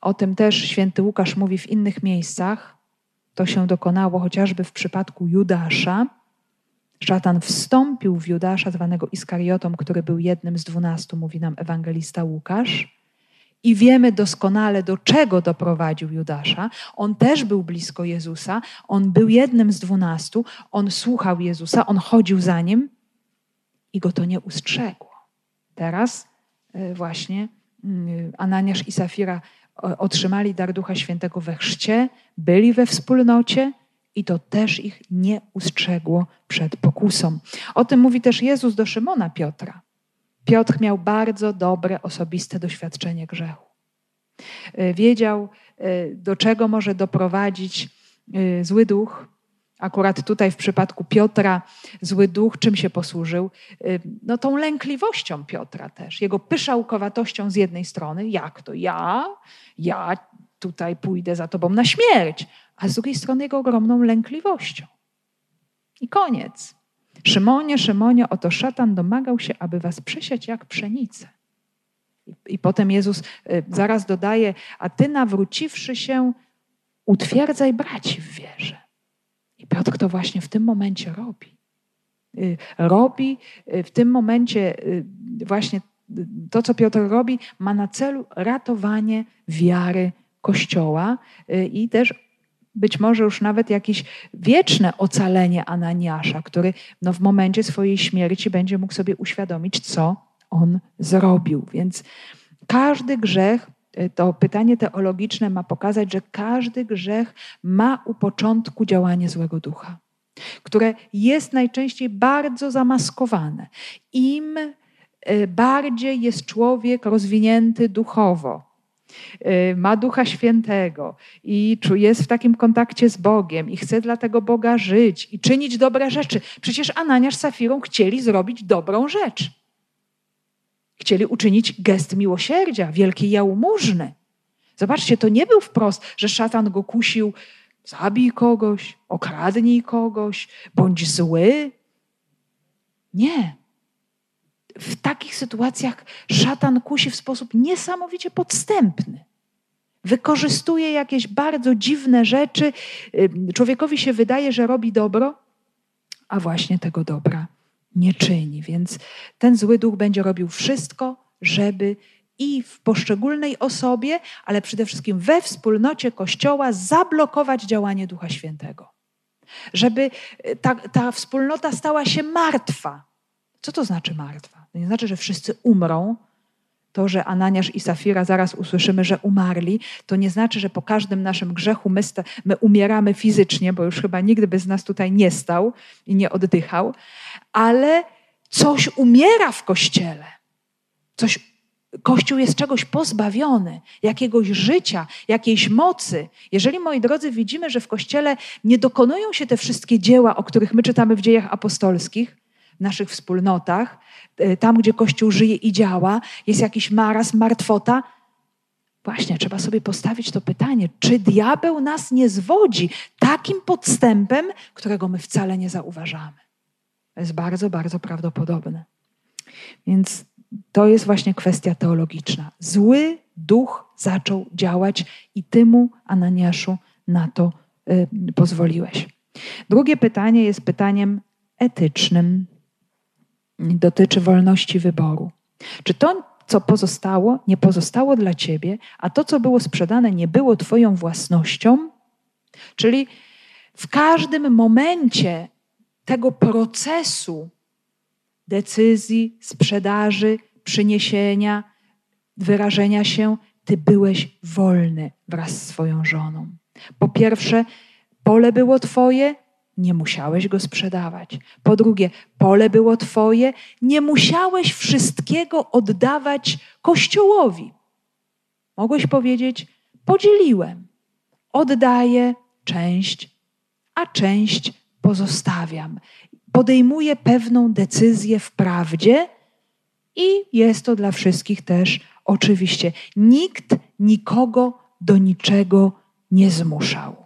O tym też święty Łukasz mówi w innych miejscach. To się dokonało chociażby w przypadku Judasza. Szatan wstąpił w Judasza, zwanego Iskariotą, który był jednym z dwunastu, mówi nam ewangelista Łukasz. I wiemy doskonale, do czego doprowadził Judasza. On też był blisko Jezusa, on był jednym z dwunastu, on słuchał Jezusa, on chodził za nim i go to nie ustrzegło. Teraz e, właśnie mm, Ananiasz i Safira otrzymali dar Ducha Świętego we chrzcie, byli we wspólnocie i to też ich nie ustrzegło przed pokusą. O tym mówi też Jezus do Szymona Piotra. Piotr miał bardzo dobre, osobiste doświadczenie grzechu. E, wiedział, e, do czego może doprowadzić zły duch, Akurat tutaj w przypadku Piotra zły duch czym się posłużył? Y, no tą lękliwością Piotra też, jego pyszałkowatością z jednej strony, jak to ja, ja tutaj pójdę za tobą na śmierć, a z drugiej strony jego ogromną lękliwością. I koniec. Szymonie, Szymonie, oto szatan domagał się, aby was przesiać jak pszenicę. I, potem Jezus y, zaraz dodaje, a ty nawróciwszy się, utwierdzaj braci w wierze. I Piotr to właśnie w tym momencie robi. Y, robi y, w tym momencie właśnie to, co Piotr robi, ma na celu ratowanie wiary Kościoła i też być może już nawet jakieś wieczne ocalenie Ananiasza, który no, w momencie swojej śmierci będzie mógł sobie uświadomić, co on zrobił. Więc każdy grzech to pytanie teologiczne ma pokazać, że każdy grzech ma u początku działanie złego ducha, które jest najczęściej bardzo zamaskowane. Im e, bardziej jest człowiek rozwinięty duchowo, e, ma Ducha Świętego i jest w takim kontakcie z Bogiem i chce dla tego Boga żyć i czynić dobre rzeczy. Przecież Ananiasz z Safirą chcieli zrobić dobrą rzecz. Chcieli uczynić gest miłosierdzia, wielkiej jałmużny. Zobaczcie, to nie był wprost, że szatan go kusił, zabij kogoś, okradnij kogoś, bądź zły. Nie. W takich sytuacjach szatan kusi w sposób niesamowicie podstępny. Wykorzystuje jakieś bardzo dziwne rzeczy. Człowiekowi się wydaje, że robi dobro, a właśnie tego dobra nie czyni. Więc ten zły duch będzie robił wszystko, żeby i w poszczególnej osobie, ale przede wszystkim we wspólnocie Kościoła zablokować działanie Ducha Świętego. Żeby e, ta, ta wspólnota stała się martwa. Co to znaczy martwa? To nie znaczy, że wszyscy umrą. To, że Ananiasz i Safira zaraz usłyszymy, że umarli, to nie znaczy, że po każdym naszym grzechu my, my umieramy fizycznie, bo już chyba nigdy by z nas tutaj nie stał i nie oddychał, ale coś umiera w kościele. Coś, kościół jest czegoś pozbawiony, jakiegoś życia, jakiejś mocy. Jeżeli, moi drodzy, widzimy, że w kościele nie dokonują się te wszystkie dzieła, o których my czytamy w dziejach apostolskich, naszych wspólnotach, e, tam, gdzie Kościół żyje i działa, jest jakiś maraz, martwota, Właśnie, trzeba sobie postawić to pytanie, czy diabeł nas nie zwodzi takim podstępem, którego my wcale nie zauważamy. To jest bardzo, bardzo prawdopodobne. Więc to jest właśnie kwestia teologiczna. Zły duch zaczął działać i ty mu, Ananiaszu, na to y, pozwoliłeś. Drugie pytanie jest pytaniem etycznym. Dotyczy wolności wyboru. Czy to, co pozostało, nie pozostało dla ciebie, a to, co było sprzedane, nie było twoją własnością? Czyli w każdym momencie tego procesu decyzji, sprzedaży, przyniesienia wyrażenia się, ty byłeś wolny wraz z swoją żoną. Po pierwsze, pole było twoje, nie musiałeś go sprzedawać. Po drugie, pole było twoje, nie musiałeś wszystkiego oddawać Kościołowi. Mogłeś powiedzieć: Podzieliłem, oddaję część, a część pozostawiam. Podejmuję pewną decyzję w prawdzie i jest to dla wszystkich też oczywiście. Nikt nikogo do niczego nie zmuszał.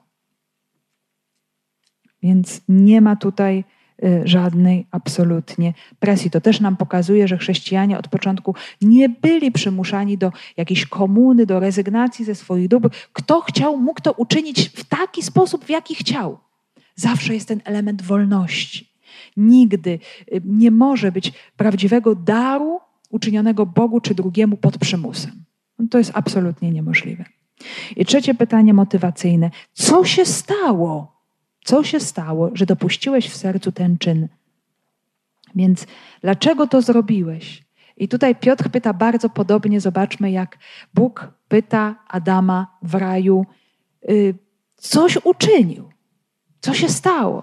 Więc nie ma tutaj y, żadnej absolutnie presji. To też nam pokazuje, że chrześcijanie od początku nie byli przymuszani do jakiejś komuny, do rezygnacji ze swoich dóbr. Kto chciał, mógł to uczynić w taki sposób, w jaki chciał. Zawsze jest ten element wolności. Nigdy y, nie może być prawdziwego daru uczynionego Bogu czy drugiemu pod przymusem. To jest absolutnie niemożliwe. I trzecie pytanie motywacyjne. Co się stało? Co się stało, że dopuściłeś w sercu ten czyn? Więc dlaczego to zrobiłeś? I tutaj Piotr pyta bardzo podobnie, zobaczmy, jak Bóg pyta Adama w raju, y, coś uczynił, co się stało.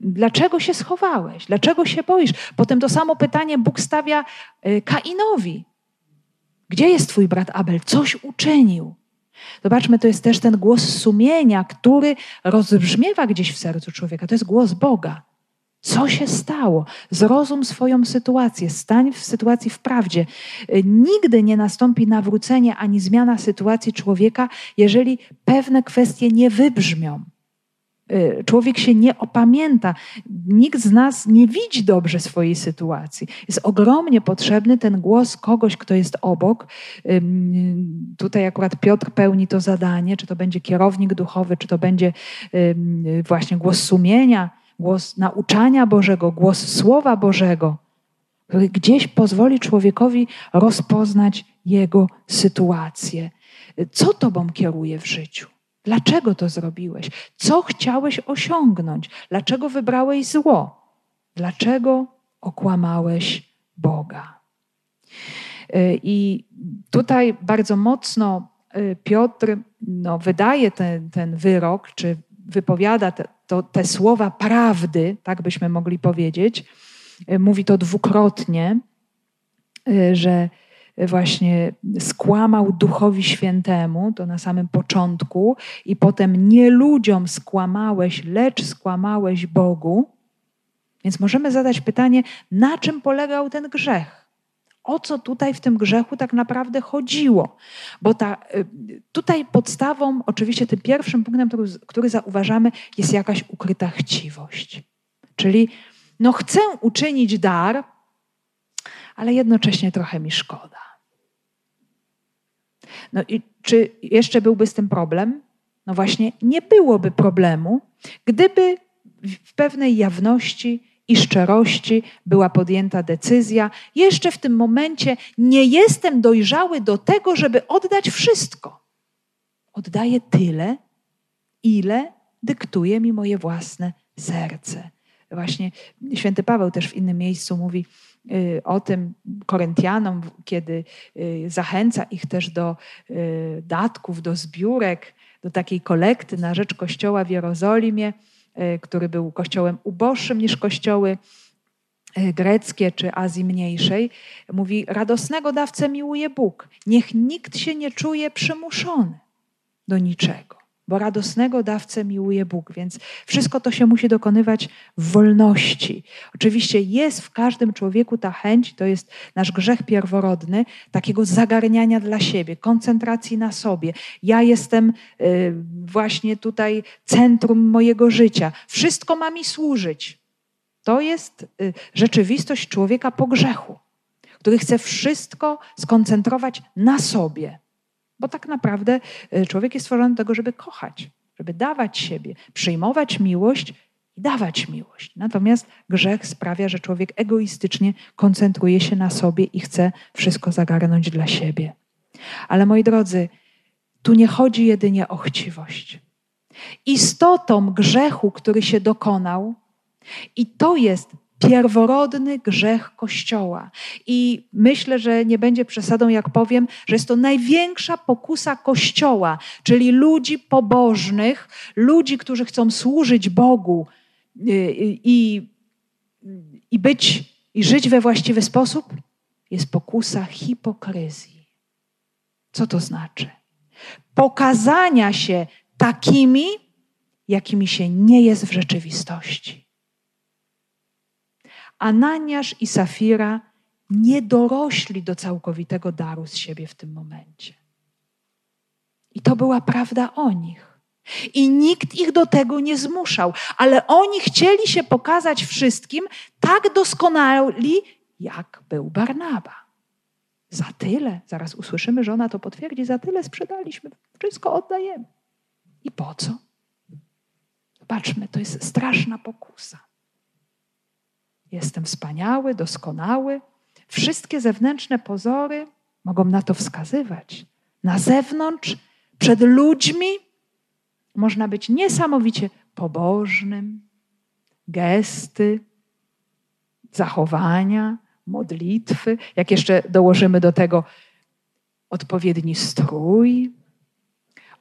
Dlaczego się schowałeś? Dlaczego się boisz? Potem to samo pytanie Bóg stawia y, Kainowi. Gdzie jest twój brat Abel? Coś uczynił. Zobaczmy, to jest też ten głos sumienia, który rozbrzmiewa gdzieś w sercu człowieka. To jest głos Boga. Co się stało? Zrozum swoją sytuację, stań w sytuacji w prawdzie. Nigdy nie nastąpi nawrócenie ani zmiana sytuacji człowieka, jeżeli pewne kwestie nie wybrzmią. Y, człowiek się nie opamięta. Nikt z nas nie widzi dobrze swojej sytuacji. Jest ogromnie potrzebny ten głos kogoś, kto jest obok. Tutaj akurat Piotr pełni to zadanie, czy to będzie kierownik duchowy, czy to będzie właśnie głos sumienia, głos nauczania Bożego, głos Słowa Bożego, który gdzieś pozwoli człowiekowi rozpoznać jego sytuację. Co tobą kieruje w życiu? Dlaczego to zrobiłeś? Co chciałeś osiągnąć? Dlaczego wybrałeś zło? Dlaczego okłamałeś Boga? Y, I tutaj bardzo mocno y, Piotr no, wydaje ten, ten wyrok, czy wypowiada te, to, te słowa prawdy, tak byśmy mogli powiedzieć. Y, mówi to dwukrotnie, że właśnie skłamał Duchowi Świętemu, to na samym początku, i potem nie ludziom skłamałeś, lecz skłamałeś Bogu. Więc możemy zadać pytanie, na czym polegał ten grzech? O co tutaj w tym grzechu tak naprawdę chodziło? Bo ta, y, tutaj podstawą, oczywiście tym pierwszym punktem, który, który zauważamy, jest jakaś ukryta chciwość. Czyli no chcę uczynić dar, ale jednocześnie trochę mi szkoda. No i czy jeszcze byłby z tym problem? No właśnie, nie byłoby problemu, gdyby w pewnej jawności i szczerości była podjęta decyzja. Jeszcze w tym momencie nie jestem dojrzały do tego, żeby oddać wszystko. Oddaję tyle, ile dyktuje mi moje własne serce. Właśnie święty Paweł też w innym miejscu mówi, o tym Koryntianom, kiedy y, zachęca ich też do y, datków, do zbiórek, do takiej kolekty na rzecz kościoła w Jerozolimie, który był kościołem uboższym niż kościoły greckie czy Azji Mniejszej. Mówi, radosnego dawcę miłuje Bóg. Niech nikt się nie czuje przymuszony do niczego bo radosnego dawcę miłuje Bóg, więc wszystko to się musi dokonywać w wolności. Oczywiście jest w każdym człowieku ta chęć, to jest nasz grzech pierworodny, takiego zagarniania dla siebie, koncentracji na sobie. Ja jestem y, właśnie tutaj centrum mojego życia. Wszystko ma mi służyć. To jest y, rzeczywistość człowieka po grzechu, który chce wszystko skoncentrować na sobie. Bo tak naprawdę y, człowiek jest stworzony do tego, żeby kochać, żeby dawać siebie, przyjmować miłość i dawać miłość. Natomiast grzech sprawia, że człowiek egoistycznie koncentruje się na sobie i chce wszystko zagarnąć dla siebie. Ale moi drodzy, tu nie chodzi jedynie o chciwość. Istotą grzechu, który się dokonał, i to jest pierworodny grzech Kościoła. I myślę, że nie będzie przesadą, jak powiem, że jest to największa pokusa Kościoła, czyli ludzi pobożnych, ludzi, którzy chcą służyć Bogu y, y, i, i być i żyć we właściwy sposób, jest pokusa hipokryzji. Co to znaczy? Pokazania się takimi, jakimi się nie jest w rzeczywistości. Ananiasz i Safira nie dorośli do całkowitego daru z siebie w tym momencie. I to była prawda o nich. I nikt ich do tego nie zmuszał, ale oni chcieli się pokazać wszystkim tak doskonali, jak był Barnaba. Za tyle, zaraz usłyszymy, że ona to potwierdzi, za tyle sprzedaliśmy, wszystko oddajemy. I po co? Zobaczmy, to jest straszna pokusa. Jestem wspaniały, doskonały. Wszystkie zewnętrzne pozory mogą na to wskazywać. Na zewnątrz, przed ludźmi, można być niesamowicie pobożnym, gesty, zachowania, modlitwy. Jak jeszcze dołożymy do tego odpowiedni strój,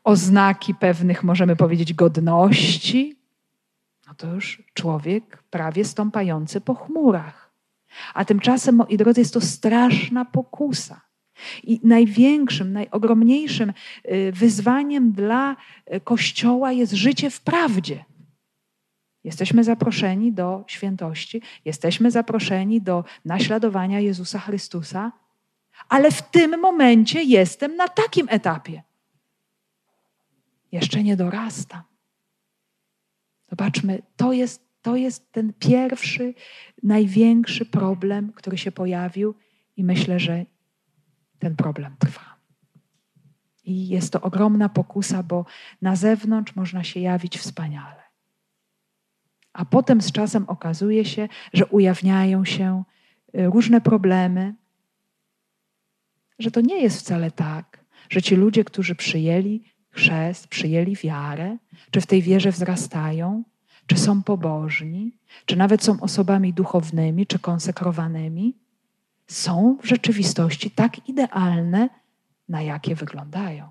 oznaki pewnych, możemy powiedzieć, godności, no to już człowiek prawie stąpający po chmurach. A tymczasem, moi drodzy, jest to straszna pokusa. I największym, najogromniejszym y, wyzwaniem dla y, Kościoła jest życie w prawdzie. Jesteśmy zaproszeni do świętości, jesteśmy zaproszeni do naśladowania Jezusa Chrystusa, ale w tym momencie jestem na takim etapie. Jeszcze nie dorastam. Zobaczmy, to jest, to jest ten pierwszy, największy problem, który się pojawił, i myślę, że ten problem trwa. I jest to ogromna pokusa, bo na zewnątrz można się jawić wspaniale. A potem z czasem okazuje się, że ujawniają się y, różne problemy, że to nie jest wcale tak, że ci ludzie, którzy przyjęli chrzest, przyjęli wiarę, czy w tej wierze wzrastają, czy są pobożni, czy nawet są osobami duchownymi, czy konsekrowanymi, są w rzeczywistości tak idealne, na jakie wyglądają.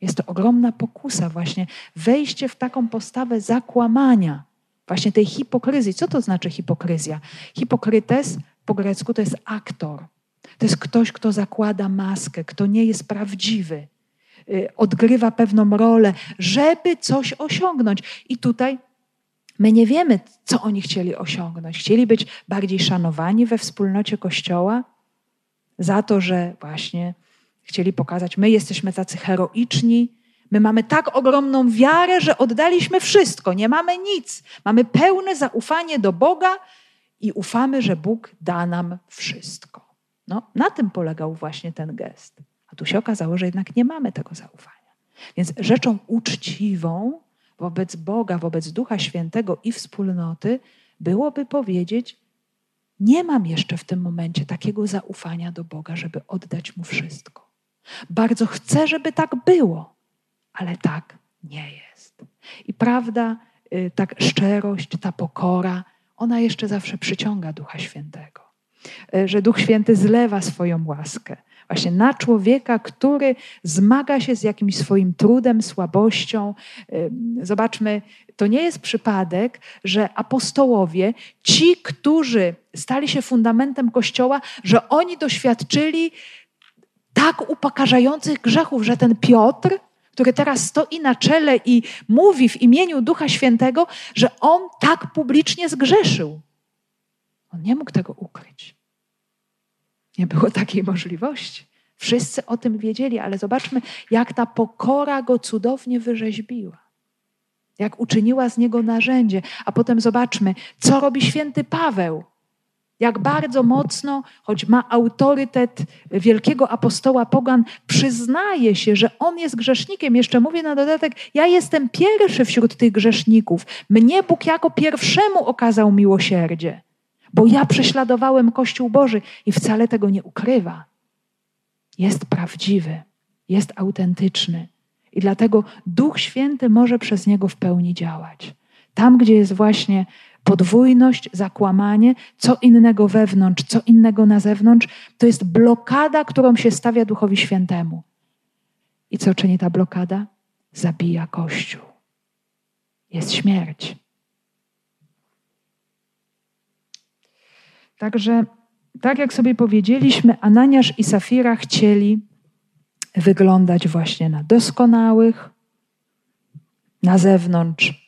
Jest to ogromna pokusa, właśnie wejście w taką postawę zakłamania, właśnie tej hipokryzji. Co to znaczy hipokryzja? Hipokrytes po grecku to jest aktor. To jest ktoś, kto zakłada maskę, kto nie jest prawdziwy, odgrywa pewną rolę, żeby coś osiągnąć. I tutaj my nie wiemy, co oni chcieli osiągnąć. Chcieli być bardziej szanowani we wspólnocie Kościoła za to, że właśnie Chcieli pokazać, my jesteśmy tacy heroiczni, my mamy tak ogromną wiarę, że oddaliśmy wszystko, nie mamy nic. Mamy pełne zaufanie do Boga i ufamy, że Bóg da nam wszystko. No, na tym polegał właśnie ten gest. Tu się okazało, że jednak nie mamy tego zaufania. Więc rzeczą uczciwą wobec Boga, wobec Ducha Świętego i wspólnoty byłoby powiedzieć: Nie mam jeszcze w tym momencie takiego zaufania do Boga, żeby oddać mu wszystko. Bardzo chcę, żeby tak było, ale tak nie jest. I prawda, y, tak szczerość, ta pokora, ona jeszcze zawsze przyciąga Ducha Świętego. Y, że Duch Święty zlewa swoją łaskę właśnie na człowieka, który zmaga się z jakimś swoim trudem, słabością. Zobaczmy, to nie jest przypadek, że apostołowie, ci, którzy stali się fundamentem Kościoła, że oni doświadczyli tak upokarzających grzechów, że ten Piotr, który teraz stoi na czele i mówi w imieniu Ducha Świętego, że on tak publicznie zgrzeszył. On nie mógł tego ukryć. Nie było takiej możliwości. Wszyscy o tym wiedzieli, ale zobaczmy, jak ta pokora go cudownie wyrzeźbiła. Jak uczyniła z niego narzędzie. A potem zobaczmy, co robi święty Paweł. Jak bardzo mocno, choć ma autorytet wielkiego apostoła Pogan, przyznaje się, że on jest grzesznikiem. Jeszcze mówię na dodatek, ja jestem pierwszy wśród tych grzeszników. Mnie Bóg jako pierwszemu okazał miłosierdzie, bo ja prześladowałem Kościół Boży i wcale tego nie ukrywa. Jest prawdziwy, jest autentyczny i dlatego Duch Święty może przez niego w pełni działać. Tam, gdzie jest właśnie podwójność, zakłamanie, co innego wewnątrz, co innego na zewnątrz, to jest blokada, którą się stawia Duchowi Świętemu. I co czyni ta blokada? Zabija Kościół. Jest śmierć. Także, tak jak sobie powiedzieliśmy, Ananiasz i Safira chcieli wyglądać właśnie na doskonałych, na zewnątrz.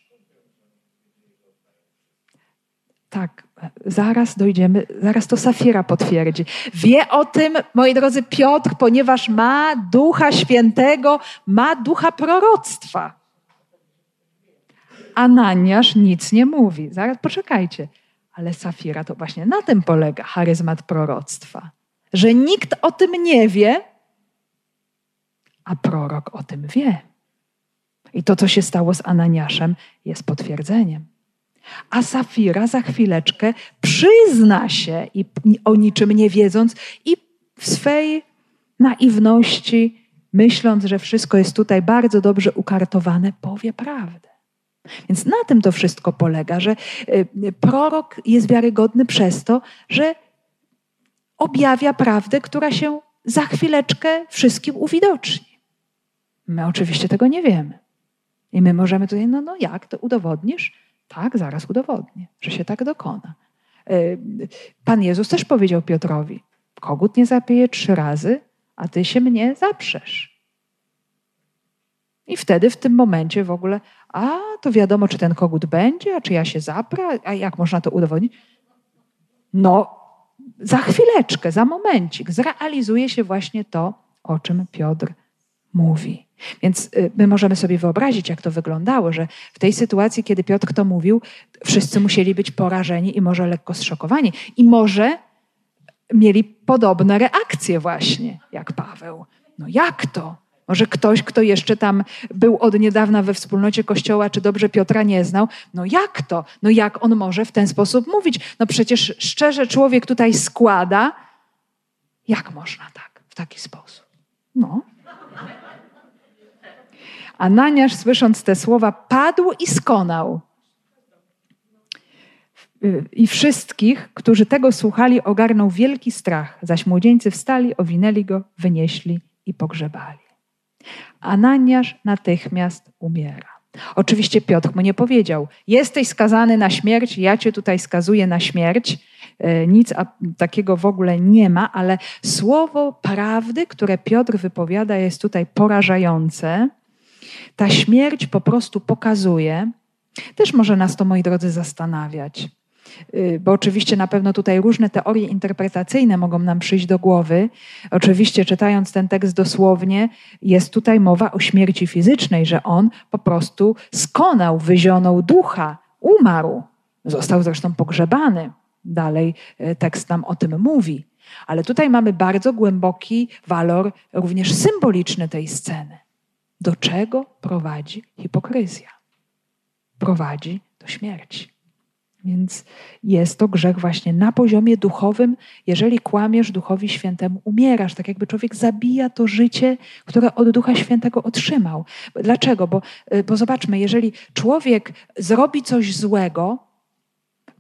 Tak, zaraz dojdziemy, zaraz to Safira potwierdzi. Wie o tym, moi drodzy, Piotr, ponieważ ma ducha świętego, ma ducha proroctwa. Ananiasz nic nie mówi. Zaraz poczekajcie. Ale Safira to właśnie na tym polega charyzmat proroctwa. Że nikt o tym nie wie, a prorok o tym wie. I to, co się stało z Ananiaszem, jest potwierdzeniem. A Safira za chwileczkę przyzna się i o niczym nie wiedząc i w swej naiwności, myśląc, że wszystko jest tutaj bardzo dobrze ukartowane, powie prawdę. Więc na tym to wszystko polega, że y, prorok jest wiarygodny przez to, że objawia prawdę, która się za chwileczkę wszystkim uwidoczni. My oczywiście tego nie wiemy. I my możemy tutaj, no, no jak, to udowodnisz? Tak, zaraz udowodnię, że się tak dokona. Y, Pan Jezus też powiedział Piotrowi, kogut nie zapieje trzy razy, a ty się mnie zaprzesz. I wtedy w tym momencie w ogóle, a to wiadomo, czy ten kogut będzie, a czy ja się zaprę, a jak można to udowodnić? No, za chwileczkę, za momencik zrealizuje się właśnie to, o czym Piotr mówi. Więc y, my możemy sobie wyobrazić, jak to wyglądało, że w tej sytuacji, kiedy Piotr to mówił, wszyscy musieli być porażeni i może lekko zszokowani. I może mieli podobne reakcje właśnie, jak Paweł. No jak to? Może ktoś, kto jeszcze tam był od niedawna we wspólnocie Kościoła, czy dobrze Piotra nie znał, no jak to? No jak on może w ten sposób mówić? No przecież szczerze człowiek tutaj składa. Jak można tak, w taki sposób? No, Ananiasz, słysząc te słowa, padł i skonał. I wszystkich, którzy tego słuchali, ogarnął wielki strach, zaś młodzieńcy wstali, owinęli go, wynieśli i pogrzebali. Ananiasz natychmiast umiera. Oczywiście Piotr mu nie powiedział: Jesteś skazany na śmierć, ja cię tutaj skazuję na śmierć. E, nic takiego w ogóle nie ma, ale słowo prawdy, które Piotr wypowiada, jest tutaj porażające. Ta śmierć po prostu pokazuje, też może nas to, moi drodzy, zastanawiać. Y, bo oczywiście na pewno tutaj różne teorie interpretacyjne mogą nam przyjść do głowy. Oczywiście, czytając ten tekst dosłownie, jest tutaj mowa o śmierci fizycznej, że on po prostu skonał, wyzionął ducha, umarł. Został zresztą pogrzebany. Dalej y, tekst nam o tym mówi. Ale tutaj mamy bardzo głęboki walor, również symboliczny tej sceny. Do czego prowadzi hipokryzja? Prowadzi do śmierci. Więc jest to grzech właśnie na poziomie duchowym. Jeżeli kłamiesz Duchowi Świętemu, umierasz. Tak jakby człowiek zabija to życie, które od Ducha Świętego otrzymał. Dlaczego? Bo, y, bo zobaczmy, jeżeli człowiek zrobi coś złego,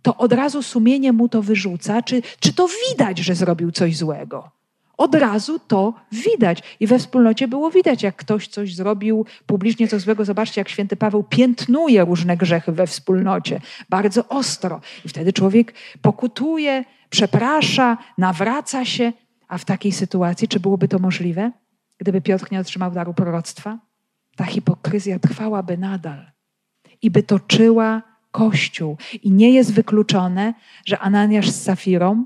to od razu sumienie mu to wyrzuca, czy, czy to widać, że zrobił coś złego. Od razu to widać. I we wspólnocie było widać, jak ktoś coś zrobił publicznie, coś złego. Zobaczcie, jak święty Paweł piętnuje różne grzechy we wspólnocie. Bardzo ostro. I wtedy człowiek pokutuje, przeprasza, nawraca się. A w takiej sytuacji, czy byłoby to możliwe, gdyby Piotr nie otrzymał daru proroctwa? Ta hipokryzja trwałaby nadal i by toczyła Kościół. I nie jest wykluczone, że Ananiasz z Safirą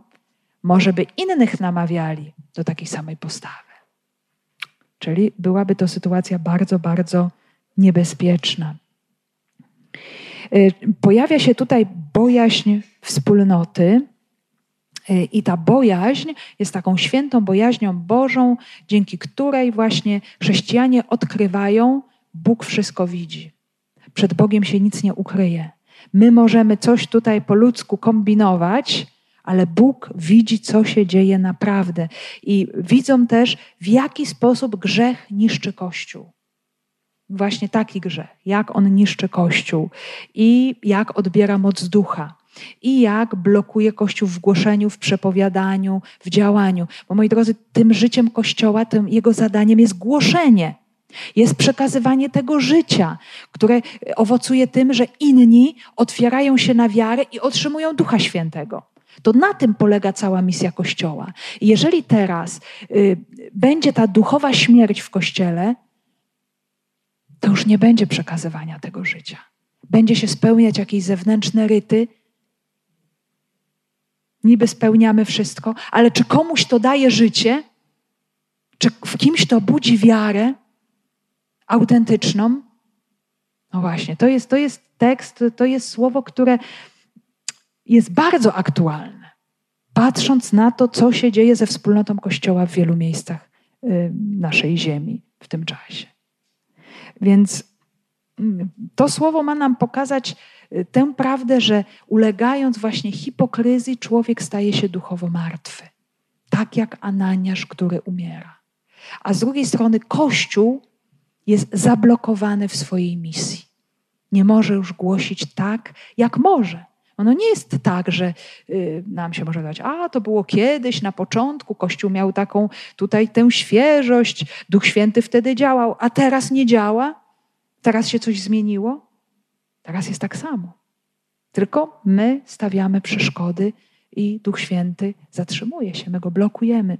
może by innych namawiali do takiej samej postawy. Czyli byłaby to sytuacja bardzo, bardzo niebezpieczna. Y, pojawia się tutaj bojaźń wspólnoty, y, i ta bojaźń jest taką świętą bojaźnią Bożą, dzięki której właśnie chrześcijanie odkrywają, Bóg wszystko widzi. Przed Bogiem się nic nie ukryje. My możemy coś tutaj po ludzku kombinować, ale Bóg widzi, co się dzieje naprawdę. I widzą też, w jaki sposób grzech niszczy Kościół. Właśnie taki grzech, jak on niszczy Kościół i jak odbiera moc ducha. i jak blokuje Kościół w głoszeniu, w przepowiadaniu, w działaniu. Bo moi drodzy, tym życiem Kościoła, tym jego zadaniem jest głoszenie. Jest przekazywanie tego życia, które owocuje tym, że inni otwierają się na wiarę i otrzymują Ducha Świętego. To na tym polega cała misja Kościoła. Jeżeli teraz y, będzie ta duchowa śmierć w Kościele, to już nie będzie przekazywania tego życia. Będzie się spełniać jakieś zewnętrzne ryty. Niby spełniamy wszystko, ale czy komuś to daje życie? Czy w kimś to budzi wiarę autentyczną? No właśnie, to jest, to jest tekst, to jest słowo, które jest bardzo aktualne, patrząc na to, co się dzieje ze wspólnotą Kościoła w wielu miejscach y, naszej ziemi w tym czasie. Więc mm, to słowo ma nam pokazać y, tę prawdę, że ulegając właśnie hipokryzji, człowiek staje się duchowo martwy. Tak jak Ananiasz, który umiera. A z drugiej strony Kościół jest zablokowany w swojej misji. Nie może już głosić tak, jak może. Ono nie jest tak, że y, nam się może dać, a to było kiedyś, na początku, Kościół miał taką tutaj tę świeżość, Duch Święty wtedy działał, a teraz nie działa, teraz się coś zmieniło. Teraz jest tak samo. Tylko my stawiamy przeszkody i Duch Święty zatrzymuje się, my go blokujemy,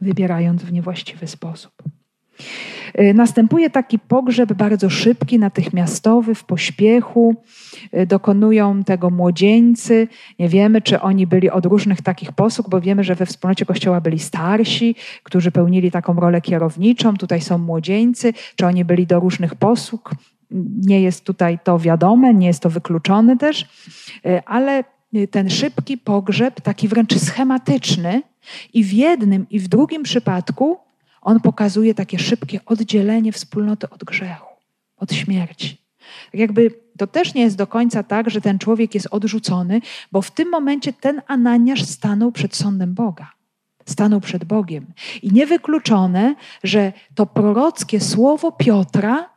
wybierając w niewłaściwy sposób. Y, następuje taki pogrzeb bardzo szybki, natychmiastowy, w pośpiechu. Y, dokonują tego młodzieńcy. Nie wiemy, czy oni byli od różnych takich posług, bo wiemy, że we wspólnocie Kościoła byli starsi, którzy pełnili taką rolę kierowniczą. Tutaj są młodzieńcy. Czy oni byli do różnych posług? Nie jest tutaj to wiadome, nie jest to wykluczone też, y, ale ten szybki pogrzeb, taki wręcz schematyczny, i w jednym, i w drugim przypadku on pokazuje takie szybkie oddzielenie wspólnoty od grzechu, od śmierci. Tak jakby to też nie jest do końca tak, że ten człowiek jest odrzucony, bo w tym momencie ten Ananiasz stanął przed sądem Boga. Stanął przed Bogiem. I niewykluczone, że to prorockie słowo Piotra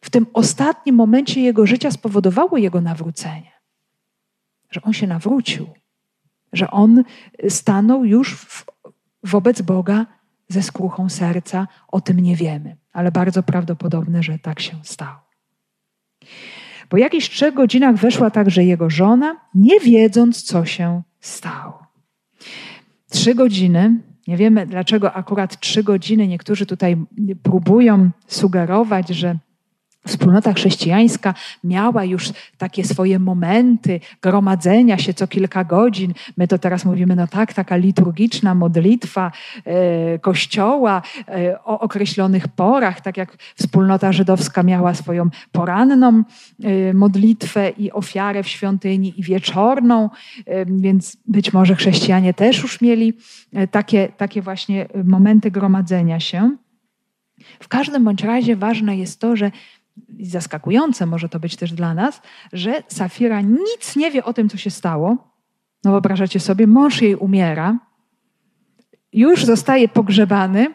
w tym ostatnim momencie jego życia spowodowało jego nawrócenie. Że on się nawrócił, że on stanął już w, wobec Boga ze skruchą serca, o tym nie wiemy, ale bardzo prawdopodobne, że tak się stało. Po jakichś trzech godzinach weszła także jego żona, nie wiedząc, co się stało. Trzy godziny, nie wiemy dlaczego akurat trzy godziny, niektórzy tutaj próbują sugerować, że Wspólnota chrześcijańska miała już takie swoje momenty gromadzenia się co kilka godzin. My to teraz mówimy, no tak, taka liturgiczna modlitwa e, kościoła e, o określonych porach, tak jak wspólnota żydowska miała swoją poranną e, modlitwę i ofiarę w świątyni i wieczorną, e, więc być może chrześcijanie też już mieli e, takie, takie właśnie momenty gromadzenia się. W każdym bądź razie ważne jest to, że zaskakujące może to być też dla nas, że Safira nic nie wie o tym, co się stało. No wyobrażacie sobie, mąż jej umiera, już zostaje pogrzebany,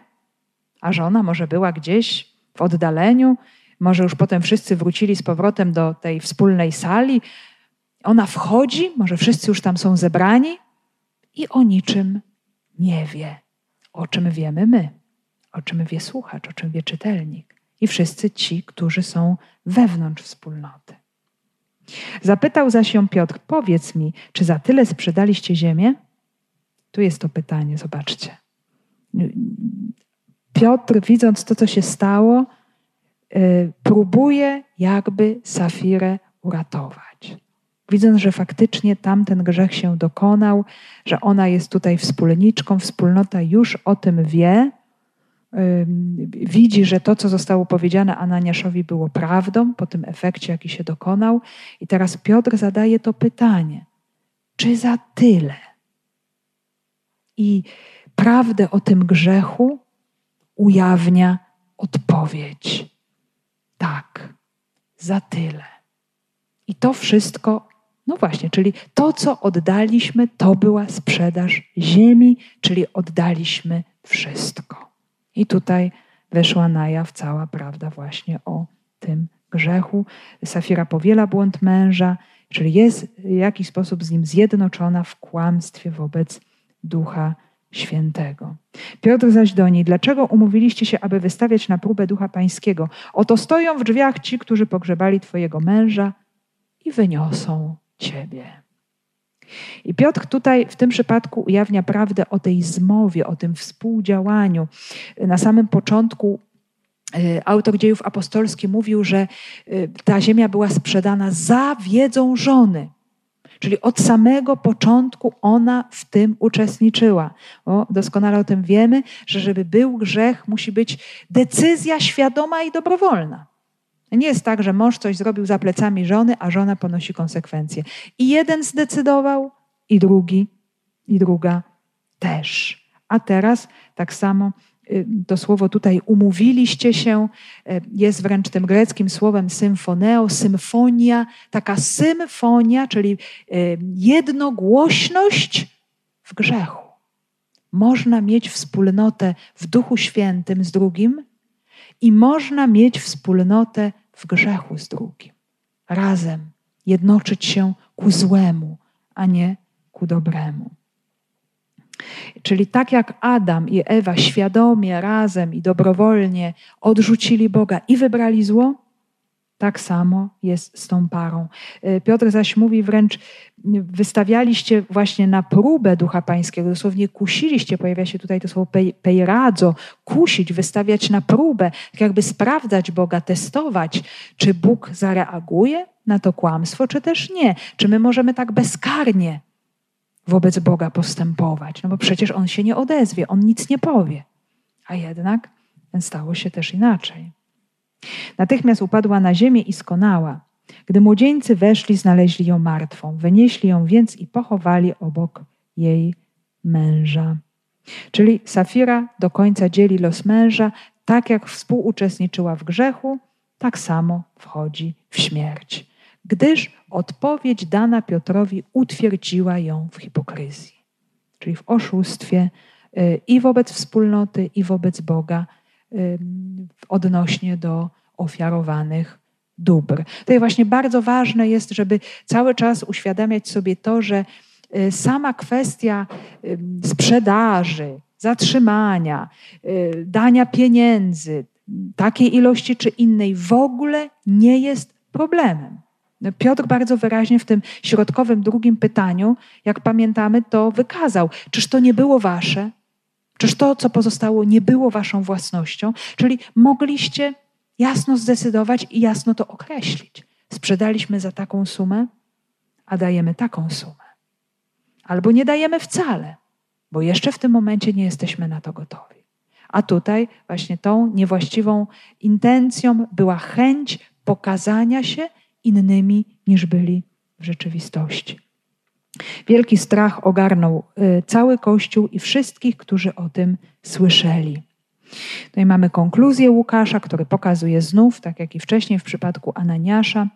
a żona może była gdzieś w oddaleniu, może już potem wszyscy wrócili z powrotem do tej wspólnej sali. Ona wchodzi, może wszyscy już tam są zebrani i o niczym nie wie. O czym wiemy my, o czym wie słuchacz, o czym wie czytelnik i wszyscy ci, którzy są wewnątrz wspólnoty. Zapytał zaś ją Piotr: Powiedz mi, czy za tyle sprzedaliście ziemię? Tu jest to pytanie, zobaczcie. Piotr, widząc to, co się stało, y, próbuje jakby Safirę uratować. Widząc, że faktycznie tamten grzech się dokonał, że ona jest tutaj wspólniczką, wspólnota już o tym wie, widzi, że to, co zostało powiedziane Ananiaszowi, było prawdą po tym efekcie, jaki się dokonał. I teraz Piotr zadaje to pytanie: czy za tyle? I prawdę o tym grzechu ujawnia odpowiedź: tak, za tyle. I to wszystko, no właśnie, czyli to, co oddaliśmy, to była sprzedaż ziemi, czyli oddaliśmy wszystko. I tutaj weszła na jaw cała prawda właśnie o tym grzechu. Safira powiela błąd męża czyli jest w jakiś sposób z nim zjednoczona w kłamstwie wobec Ducha Świętego. Piotr zaś do niej, dlaczego umówiliście się, aby wystawiać na próbę Ducha Pańskiego? Oto stoją w drzwiach ci, którzy pogrzebali Twojego męża i wyniosą Ciebie. I Piotr tutaj w tym przypadku ujawnia prawdę o tej zmowie, o tym współdziałaniu. Na samym początku y, autor dziejów apostolskich mówił, że y, ta ziemia była sprzedana za wiedzą żony. Czyli od samego początku ona w tym uczestniczyła. O, doskonale o tym wiemy, że żeby był grzech, musi być decyzja świadoma i dobrowolna. Nie jest tak, że mąż coś zrobił za plecami żony, a żona ponosi konsekwencje. I jeden zdecydował, i drugi, i druga też. A teraz tak samo y, to słowo tutaj umówiliście się, y, jest wręcz tym greckim słowem symfoneo, symfonia, taka symfonia, czyli y, jednogłośność w grzechu. Można mieć wspólnotę w Duchu Świętym z drugim i można mieć wspólnotę w grzechu z drugim. Razem jednoczyć się ku złemu, a nie ku dobremu. Czyli tak jak Adam i Ewa świadomie, razem i dobrowolnie odrzucili Boga i wybrali zło, tak samo jest z tą parą. E, Piotr zaś mówi wręcz, wystawialiście właśnie na próbę Ducha Pańskiego, dosłownie kusiliście, pojawia się tutaj to słowo peiradzo, kusić, wystawiać na próbę, tak jakby sprawdzać Boga, testować, czy Bóg zareaguje na to kłamstwo, czy też nie. Czy my możemy tak bezkarnie wobec Boga postępować? No bo przecież On się nie odezwie, On nic nie powie. A jednak stało się też inaczej. Natychmiast upadła na ziemię i skonała. Gdy młodzieńcy weszli, znaleźli ją martwą. Wynieśli ją więc i pochowali obok jej męża. Czyli Safira do końca dzieli los męża, tak jak współuczestniczyła w grzechu, tak samo wchodzi w śmierć. Gdyż odpowiedź dana Piotrowi utwierdziła ją w hipokryzji, czyli w oszustwie y, i wobec wspólnoty, i wobec Boga odnośnie do ofiarowanych dóbr. Tutaj właśnie bardzo ważne jest, żeby cały czas uświadamiać sobie to, że y, sama kwestia sprzedaży, zatrzymania, y, dania pieniędzy, takiej ilości czy innej, w ogóle nie jest problemem. Piotr bardzo wyraźnie w tym środkowym drugim pytaniu, jak pamiętamy, to wykazał. Czyż to nie było wasze? Czyż to, co pozostało, nie było waszą własnością? Czyli mogliście jasno zdecydować i jasno to określić. Sprzedaliśmy za taką sumę, a dajemy taką sumę. Albo nie dajemy wcale, bo jeszcze w tym momencie nie jesteśmy na to gotowi. A tutaj właśnie tą niewłaściwą intencją była chęć pokazania się innymi niż byli w rzeczywistości. Wielki strach ogarnął y, cały Kościół i wszystkich, którzy o tym słyszeli. Tutaj mamy konkluzję Łukasza, który pokazuje znów, tak jak i wcześniej w przypadku Ananiasza,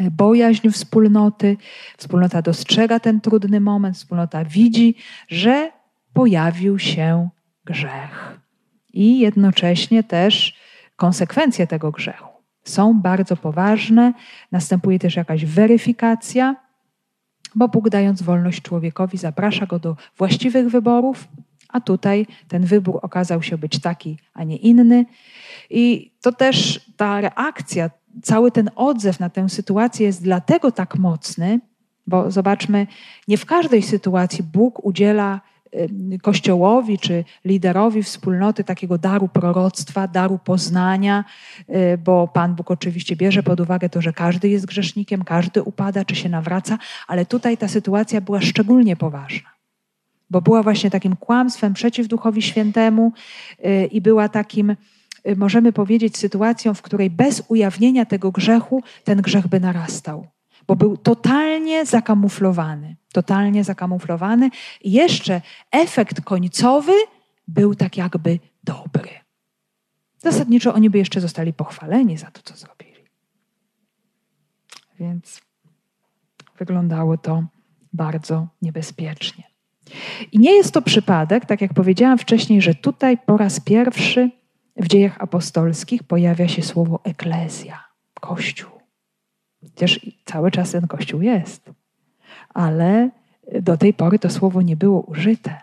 y, bojaźń wspólnoty. Wspólnota dostrzega ten trudny moment, wspólnota widzi, że pojawił się grzech. I jednocześnie też konsekwencje tego grzechu są bardzo poważne. Następuje też jakaś weryfikacja bo Bóg dając wolność człowiekowi zaprasza go do właściwych wyborów, a tutaj ten wybór okazał się być taki, a nie inny. I to też ta reakcja, cały ten odzew na tę sytuację jest dlatego tak mocny, bo zobaczmy, nie w każdej sytuacji Bóg udziela kościołowi czy liderowi wspólnoty takiego daru proroctwa, daru poznania, y, bo Pan Bóg oczywiście bierze pod uwagę to, że każdy jest grzesznikiem, każdy upada czy się nawraca, ale tutaj ta sytuacja była szczególnie poważna. Bo była właśnie takim kłamstwem przeciw Duchowi Świętemu y, i była takim, y, możemy powiedzieć, sytuacją, w której bez ujawnienia tego grzechu ten grzech by narastał bo był totalnie zakamuflowany. Totalnie zakamuflowany. I jeszcze efekt końcowy był tak jakby dobry. Zasadniczo oni by jeszcze zostali pochwaleni za to, co zrobili. Więc wyglądało to bardzo niebezpiecznie. I nie jest to przypadek, tak jak powiedziałam wcześniej, że tutaj po raz pierwszy w dziejach apostolskich pojawia się słowo eklezja, kościół. Przecież cały czas ten Kościół jest. Ale do tej pory to słowo nie było użyte.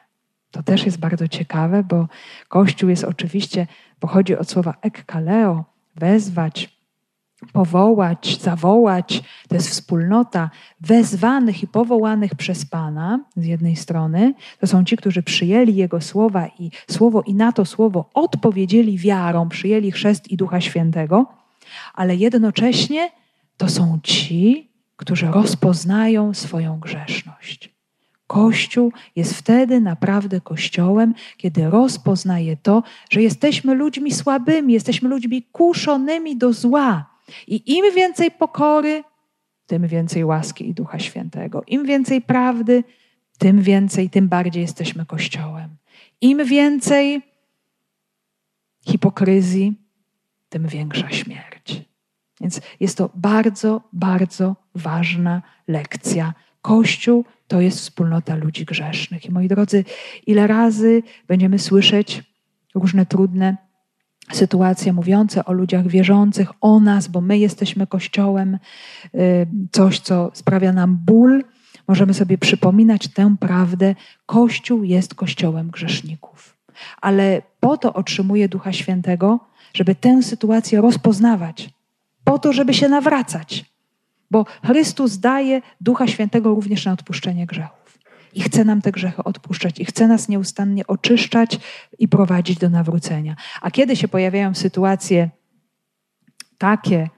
To też jest bardzo ciekawe, bo Kościół jest oczywiście, pochodzi od słowa ekkaleo, wezwać, powołać, zawołać. To jest wspólnota wezwanych i powołanych przez Pana z jednej strony. To są ci, którzy przyjęli Jego słowa i słowo i na to słowo odpowiedzieli wiarą, przyjęli chrzest i Ducha Świętego, ale jednocześnie to są ci, którzy rozpoznają swoją grzeszność. Kościół jest wtedy naprawdę Kościołem, kiedy rozpoznaje to, że jesteśmy ludźmi słabymi, jesteśmy ludźmi kuszonymi do zła. I im więcej pokory, tym więcej łaski i Ducha Świętego. Im więcej prawdy, tym więcej, tym bardziej jesteśmy Kościołem. Im więcej hipokryzji, tym większa śmierć. Więc jest to bardzo, bardzo ważna lekcja. Kościół to jest wspólnota ludzi grzesznych. I moi drodzy, ile razy będziemy słyszeć różne trudne sytuacje mówiące o ludziach wierzących, o nas, bo my jesteśmy Kościołem, y, coś, co sprawia nam ból, możemy sobie przypominać tę prawdę. Kościół jest Kościołem grzeszników. Ale po to otrzymuje Ducha Świętego, żeby tę sytuację rozpoznawać, po to, żeby się nawracać. Bo Chrystus daje Ducha Świętego również na odpuszczenie grzechów. I chce nam te grzechy odpuszczać, i chce nas nieustannie oczyszczać i prowadzić do nawrócenia. A kiedy się pojawiają sytuacje takie,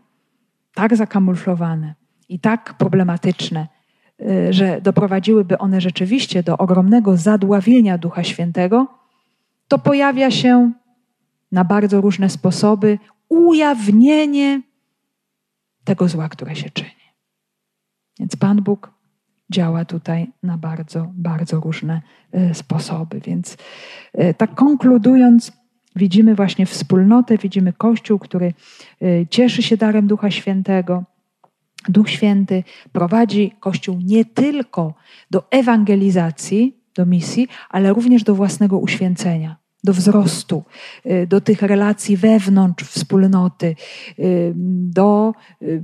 tak zakamuflowane i tak problematyczne, y, że doprowadziłyby one rzeczywiście do ogromnego zadławienia Ducha Świętego, to pojawia się na bardzo różne sposoby ujawnienie tego zła, które się czyni. Więc Pan Bóg działa tutaj na bardzo, bardzo różne e, sposoby. Więc e, tak konkludując, widzimy właśnie wspólnotę, widzimy Kościół, który e, cieszy się darem Ducha Świętego. Duch Święty prowadzi Kościół nie tylko do ewangelizacji, do misji, ale również do własnego uświęcenia do wzrostu, y, do tych relacji wewnątrz wspólnoty, y, do y,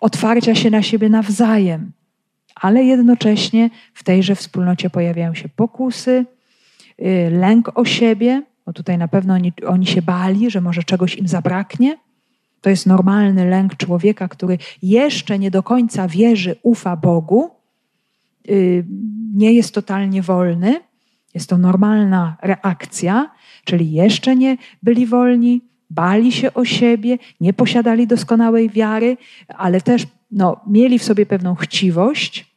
otwarcia się na siebie nawzajem. Ale jednocześnie w tejże wspólnocie pojawiają się pokusy, lęk o siebie, bo tutaj na pewno oni, oni się bali, że może czegoś im zabraknie. To jest normalny lęk człowieka, który jeszcze nie do końca wierzy, ufa Bogu, nie jest totalnie wolny jest to normalna reakcja, czyli jeszcze nie byli wolni, bali się o siebie, nie posiadali doskonałej wiary, ale też no, mieli w sobie pewną chciwość,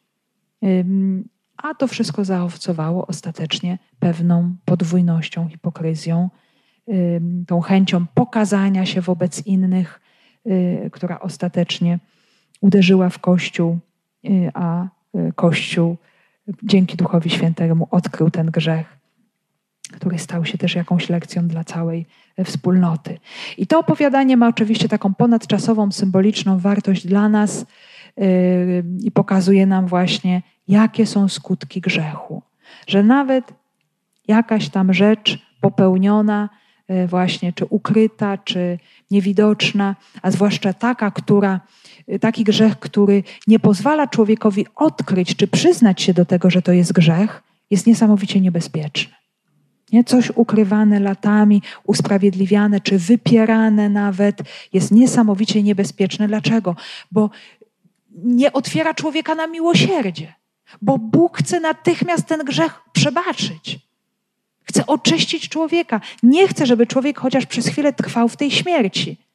a to wszystko zaowocowało ostatecznie pewną podwójnością, hipokryzją, tą chęcią pokazania się wobec innych, y, która ostatecznie uderzyła w Kościół, y, a y, Kościół dzięki Duchowi Świętemu odkrył ten grzech, który stał się też jakąś lekcją dla całej wspólnoty. I to opowiadanie ma oczywiście taką ponadczasową, symboliczną wartość dla nas yy, i pokazuje nam właśnie, jakie są skutki grzechu. Że nawet jakaś tam rzecz popełniona, yy, właśnie czy ukryta, czy niewidoczna, a zwłaszcza taka, która taki grzech, który nie pozwala człowiekowi odkryć czy przyznać się do tego, że to jest grzech, jest niesamowicie niebezpieczny. Nie? Coś ukrywane latami, usprawiedliwiane czy wypierane nawet jest niesamowicie niebezpieczne. Dlaczego? Bo nie otwiera człowieka na miłosierdzie, bo Bóg chce natychmiast ten grzech przebaczyć. Chce oczyścić człowieka. Nie chce, żeby człowiek chociaż przez chwilę trwał w tej śmierci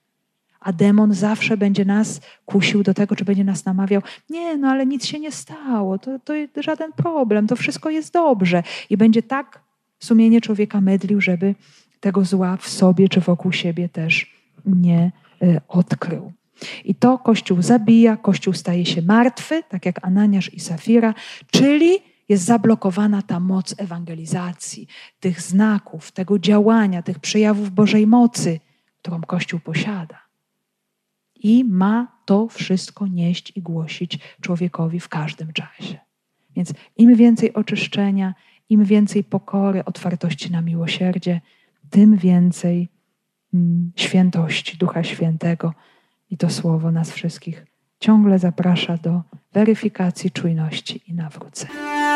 a demon zawsze będzie nas kusił do tego, czy będzie nas namawiał, nie, no ale nic się nie stało, to, to żaden problem, to wszystko jest dobrze. I będzie tak sumienie człowieka medlił, żeby tego zła w sobie czy wokół siebie też nie y, odkrył. I to Kościół zabija, Kościół staje się martwy, tak jak Ananiasz i Safira, czyli jest zablokowana ta moc ewangelizacji, tych znaków, tego działania, tych przejawów Bożej mocy, którą Kościół posiada i ma to wszystko nieść i głosić człowiekowi w każdym czasie. Więc im więcej oczyszczenia, im więcej pokory, otwartości na miłosierdzie, tym więcej mm, świętości Ducha Świętego i to słowo nas wszystkich ciągle zaprasza do weryfikacji czujności i nawrócenia.